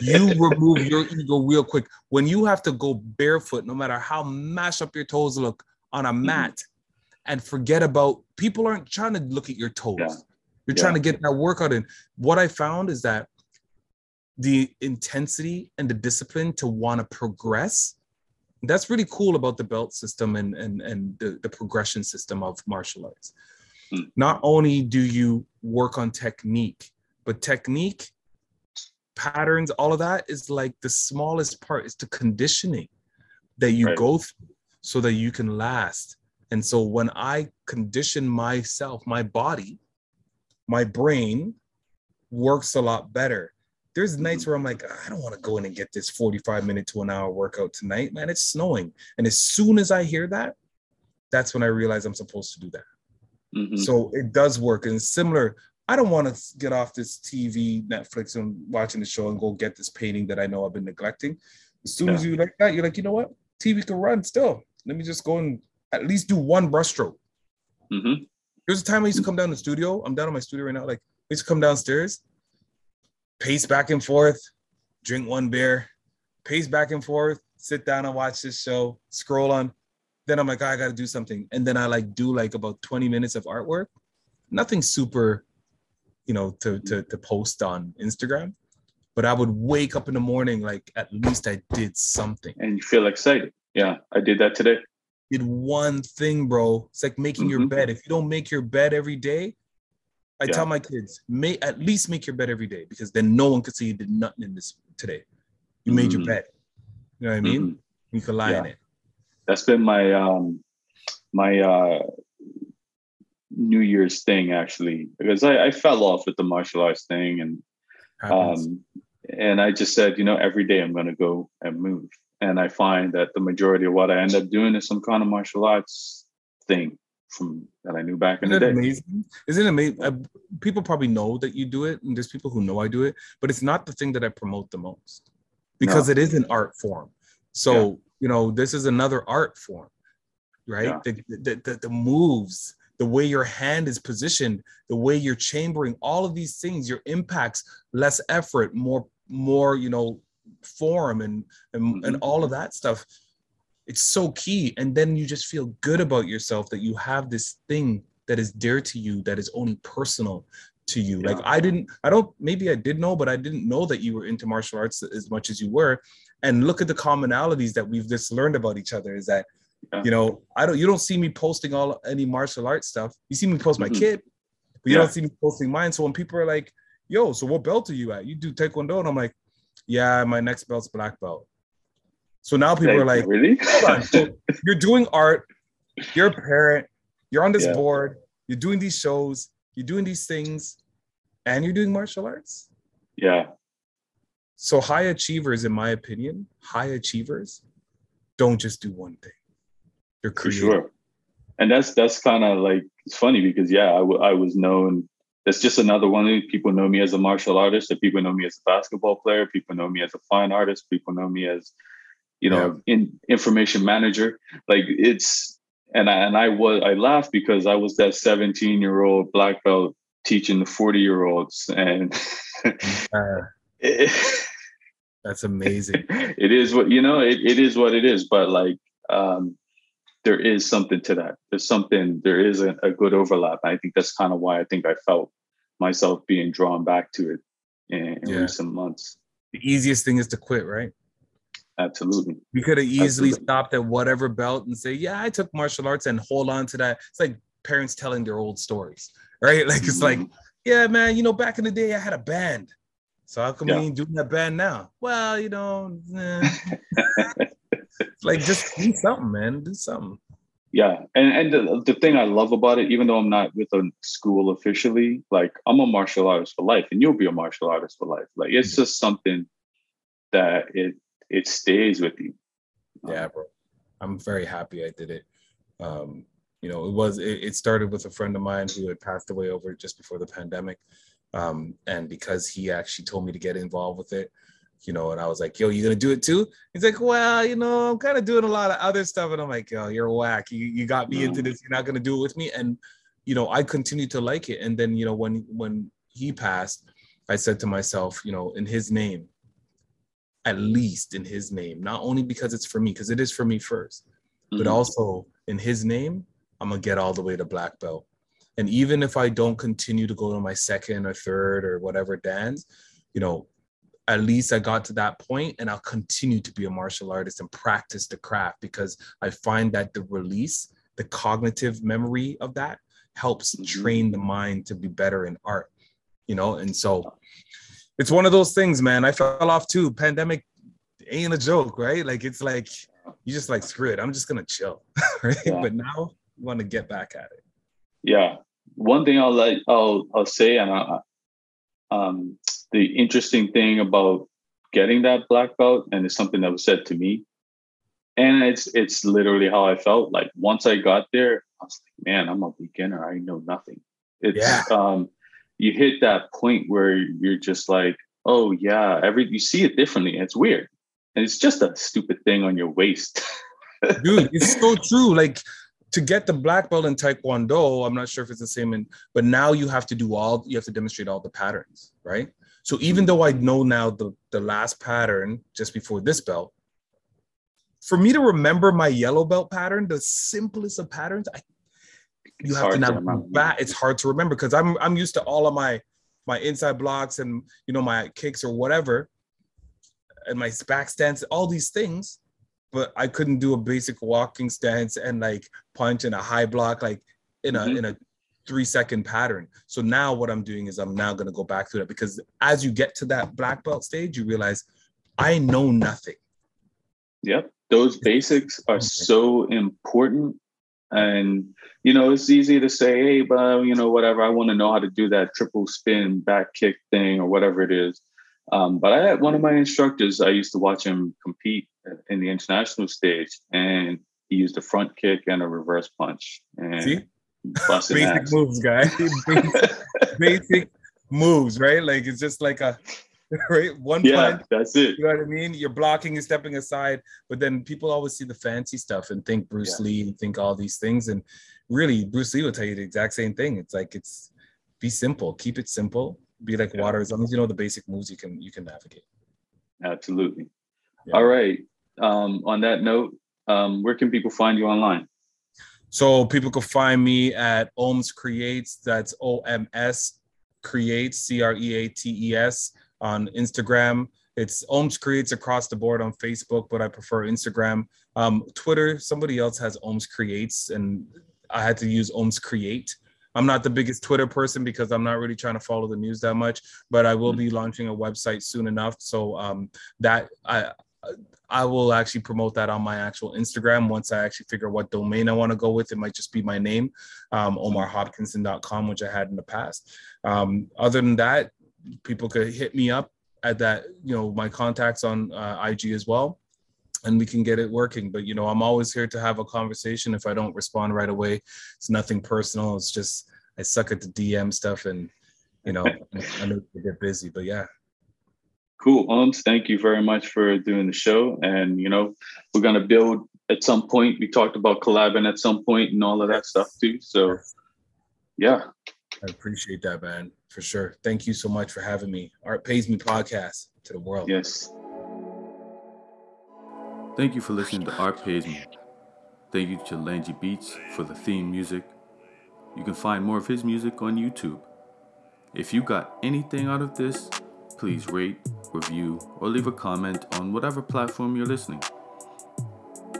you remove your ego real quick. When you have to go barefoot, no matter how mashed up your toes look on a Mm-hmm. mat, and forget about people aren't trying to look at your toes. Yeah. You're Yeah. trying to get that workout in. What I found is that the intensity and the discipline to want to progress that's really cool about the belt system and and and the, the progression system of martial arts Hmm. not only do you work on technique but technique patterns all of that is like the smallest part is the conditioning that you Right. go through so that you can last and so when i condition myself my body my brain works a lot better there's nights where I'm like, I don't want to go in and get this 45 minute to an hour workout tonight, man. It's snowing. And as soon as I hear that, that's when I realize I'm supposed to do that. Mhm. So it does work. And similar. I don't want to get off this TV, Netflix, and watching the show and go get this painting that I know I've been neglecting. As soon as you like that, you're like, you know what? TV can run still. Let me just go and at least do one brushstroke. Mhm. There's a time I used to come down to the studio. I'm down in my studio right now. Like, I used to come downstairs, pace back and forth, drink one beer, pace back and forth, sit down and watch this show, scroll on. then I'm like, oh, I got to do something. And then I like do like about 20 minutes of artwork. Nothing super, you know, to, to, to post on Instagram. But I would wake up in the morning, like at least I did something. And you feel excited. Yeah, I did that today. Did one thing, bro. It's like making mm-hmm. your bed. If you don't make your bed every day, I yeah. tell my kids, may at least make your bed every day because then no one could say you did nothing in this today. You mm-hmm. made your mm-hmm. bed. You know what I mean? Mm-hmm. You can lie yeah. in it that's been my um my uh New Year's thing actually because I, I fell off with the martial arts thing and um and I just said you know every day I'm going to go and move and I find that the majority of what I end up doing is some kind of martial arts thing from that I knew back in Isn't the day. Amazing? Isn't it amazing? Uh, people probably know that you do it, and there's people who know I do it, but it's not the thing that I promote the most because no. it is an art form. So you know this is another art form right yeah. the, the, the, the moves the way your hand is positioned the way you're chambering all of these things your impacts less effort more more you know form and and, mm-hmm. and all of that stuff it's so key and then you just feel good about yourself that you have this thing that is dear to you that is only personal to you yeah. like i didn't i don't maybe i did know but i didn't know that you were into martial arts as much as you were and look at the commonalities that we've just learned about each other is that yeah. you know i don't you don't see me posting all any martial arts stuff you see me post my mm-hmm. kid but you yeah. don't see me posting mine so when people are like yo so what belt are you at you do taekwondo and i'm like yeah my next belt's black belt so now people like, are like really so <laughs> you're doing art you're a parent you're on this yeah. board you're doing these shows you're doing these things and you're doing martial arts yeah so high achievers, in my opinion, high achievers don't just do one thing. Creative. For sure. And that's that's kind of like it's funny because yeah, I, w- I was known. That's just another one. People know me as a martial artist. That people know me as a basketball player. People know me as a fine artist. People know me as, you know, yeah. in information manager. Like it's and I and I was I laughed because I was that 17 year old black belt teaching the 40 year olds and. uh, <laughs> That's amazing. <laughs> it is what you know. It, it is what it is. But like, um, there is something to that. There's something. There is a, a good overlap. I think that's kind of why I think I felt myself being drawn back to it in, in yeah. recent months. The easiest thing is to quit, right? Absolutely. We could have easily Absolutely. stopped at whatever belt and say, "Yeah, I took martial arts," and hold on to that. It's like parents telling their old stories, right? <laughs> Like it's mm-hmm. like, "Yeah, man, you know, back in the day, I had a band." So how come yeah. we ain't doing that band now? Well, you know, eh. <laughs> <laughs> like just do something, man. Do something. Yeah, and and the, the thing I love about it, even though I'm not with a school officially, like I'm a martial artist for life, and you'll be a martial artist for life. Like it's just something that it it stays with you. Yeah, bro. I'm very happy I did it. Um, you know, it was it, it started with a friend of mine who had passed away over just before the pandemic. Um, and because he actually told me to get involved with it, you know, and I was like, yo, you gonna do it too? He's like, well, you know, I'm kind of doing a lot of other stuff. And I'm like, yo, you're whack. You, you got me into this. You're not gonna do it with me. And, you know, I continued to like it. And then, you know, when when he passed, I said to myself, you know, in his name, at least in his name, not only because it's for me, because it is for me 1st mm-hmm. but also in his name, I'm gonna get all the way to black belt. And even if I don't continue to go to my second or third or whatever dance, you know, at least I got to that point and I'll continue to be a martial artist and practice the craft because I find that the release, the cognitive memory of that helps mm-hmm. train the mind to be better in art, you know? And so it's one of those things, man. I fell off too. Pandemic ain't a joke, right? Like it's like you just like screw it. I'm just gonna chill, <laughs> right? Yeah. But now you want to get back at it yeah one thing i'll like i'll i'll say and I, um the interesting thing about getting that black belt and it's something that was said to me and it's it's literally how i felt. Like once i got there i was like man i'm a beginner. I know nothing. It's yeah. um you hit that point where you're just like oh yeah every you see it differently. It's weird. And it's just a stupid thing on your waist. <laughs> Dude it's so true. Like to get the black belt in taekwondo i'm not sure if it's the same in but now you have to do all you have to demonstrate all the patterns right so even though i know now the the last pattern just before this belt for me to remember my yellow belt pattern, the simplest of patterns, I, you it's have to now back. It's hard to remember because I'm I'm used to all of my my inside blocks and you know my kicks or whatever, and my back stance, all these things, but I couldn't do a basic walking stance and like punch in a high block like in a mm-hmm. in a three second pattern. So now what I'm doing is I'm now going to go back through that because as you get to that black belt stage, you realize I know nothing. Yep. Those basics are so important. And, you know, it's easy to say, hey, but, you know, whatever, I want to know how to do that triple spin back kick thing or whatever it is. Um, but I had one of my instructors, I used to watch him compete in the international stage, and he used a front kick and a reverse punch. And See? Basic ass. moves, guy. basic, <laughs> <laughs> basic moves, right? Like it's just like a <laughs> right one yeah, punch. That's it. You know what I mean? You're blocking and stepping aside, but then people always see the fancy stuff and think Bruce yeah. Lee and think all these things. And really, Bruce Lee will tell you the exact same thing. It's like it's be simple, keep it simple, be like yeah. water. As long as you know the basic moves, you can you can navigate. Absolutely. All right. Um, on that note, um, where can people find you online? So people can find me at Ohms Creates. That's O M S Creates, C R E A T E S on Instagram. It's Ohms Creates across the board on Facebook, but I prefer Instagram. Um, Twitter, somebody else has Ohms Creates, and I had to use Ohms Create. I'm not the biggest Twitter person because I'm not really trying to follow the news that much, but I will mm-hmm. be launching a website soon enough. So um, that I I will actually promote that on my actual Instagram once I actually figure what domain I want to go with. It might just be my name, um, OmarHopkinson.com, which I had in the past. Um, other than that, people could hit me up at that, you know, my contacts on uh, IG as well, and we can get it working. But, you know, I'm always here to have a conversation. If I don't respond right away, it's nothing personal. It's just I suck at the DM stuff and, you know, <laughs> I know to get busy, but yeah. Cool. Ohms, thank you very much for doing the show. And, you know, we're going to build at some point. We talked about collabing at some point and all of that stuff too. So, yeah. I appreciate that, man, for sure. Thank you so much for having me. Art Pays Me podcast to the world. Yes. Thank you for listening to Art Pays Me. Thank you to Langy Beats for the theme music. You can find more of his music on YouTube. If you got anything out of this, please rate, review, or leave a comment on whatever platform you're listening.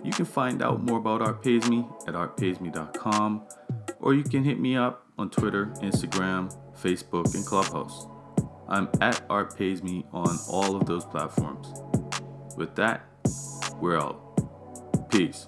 You can find out more about Art Pays Me at artpaysme.com, or you can hit me up on Twitter, Instagram, Facebook, and Clubhouse. I'm at Art Pays Me on all of those platforms. With that, we're out. Peace.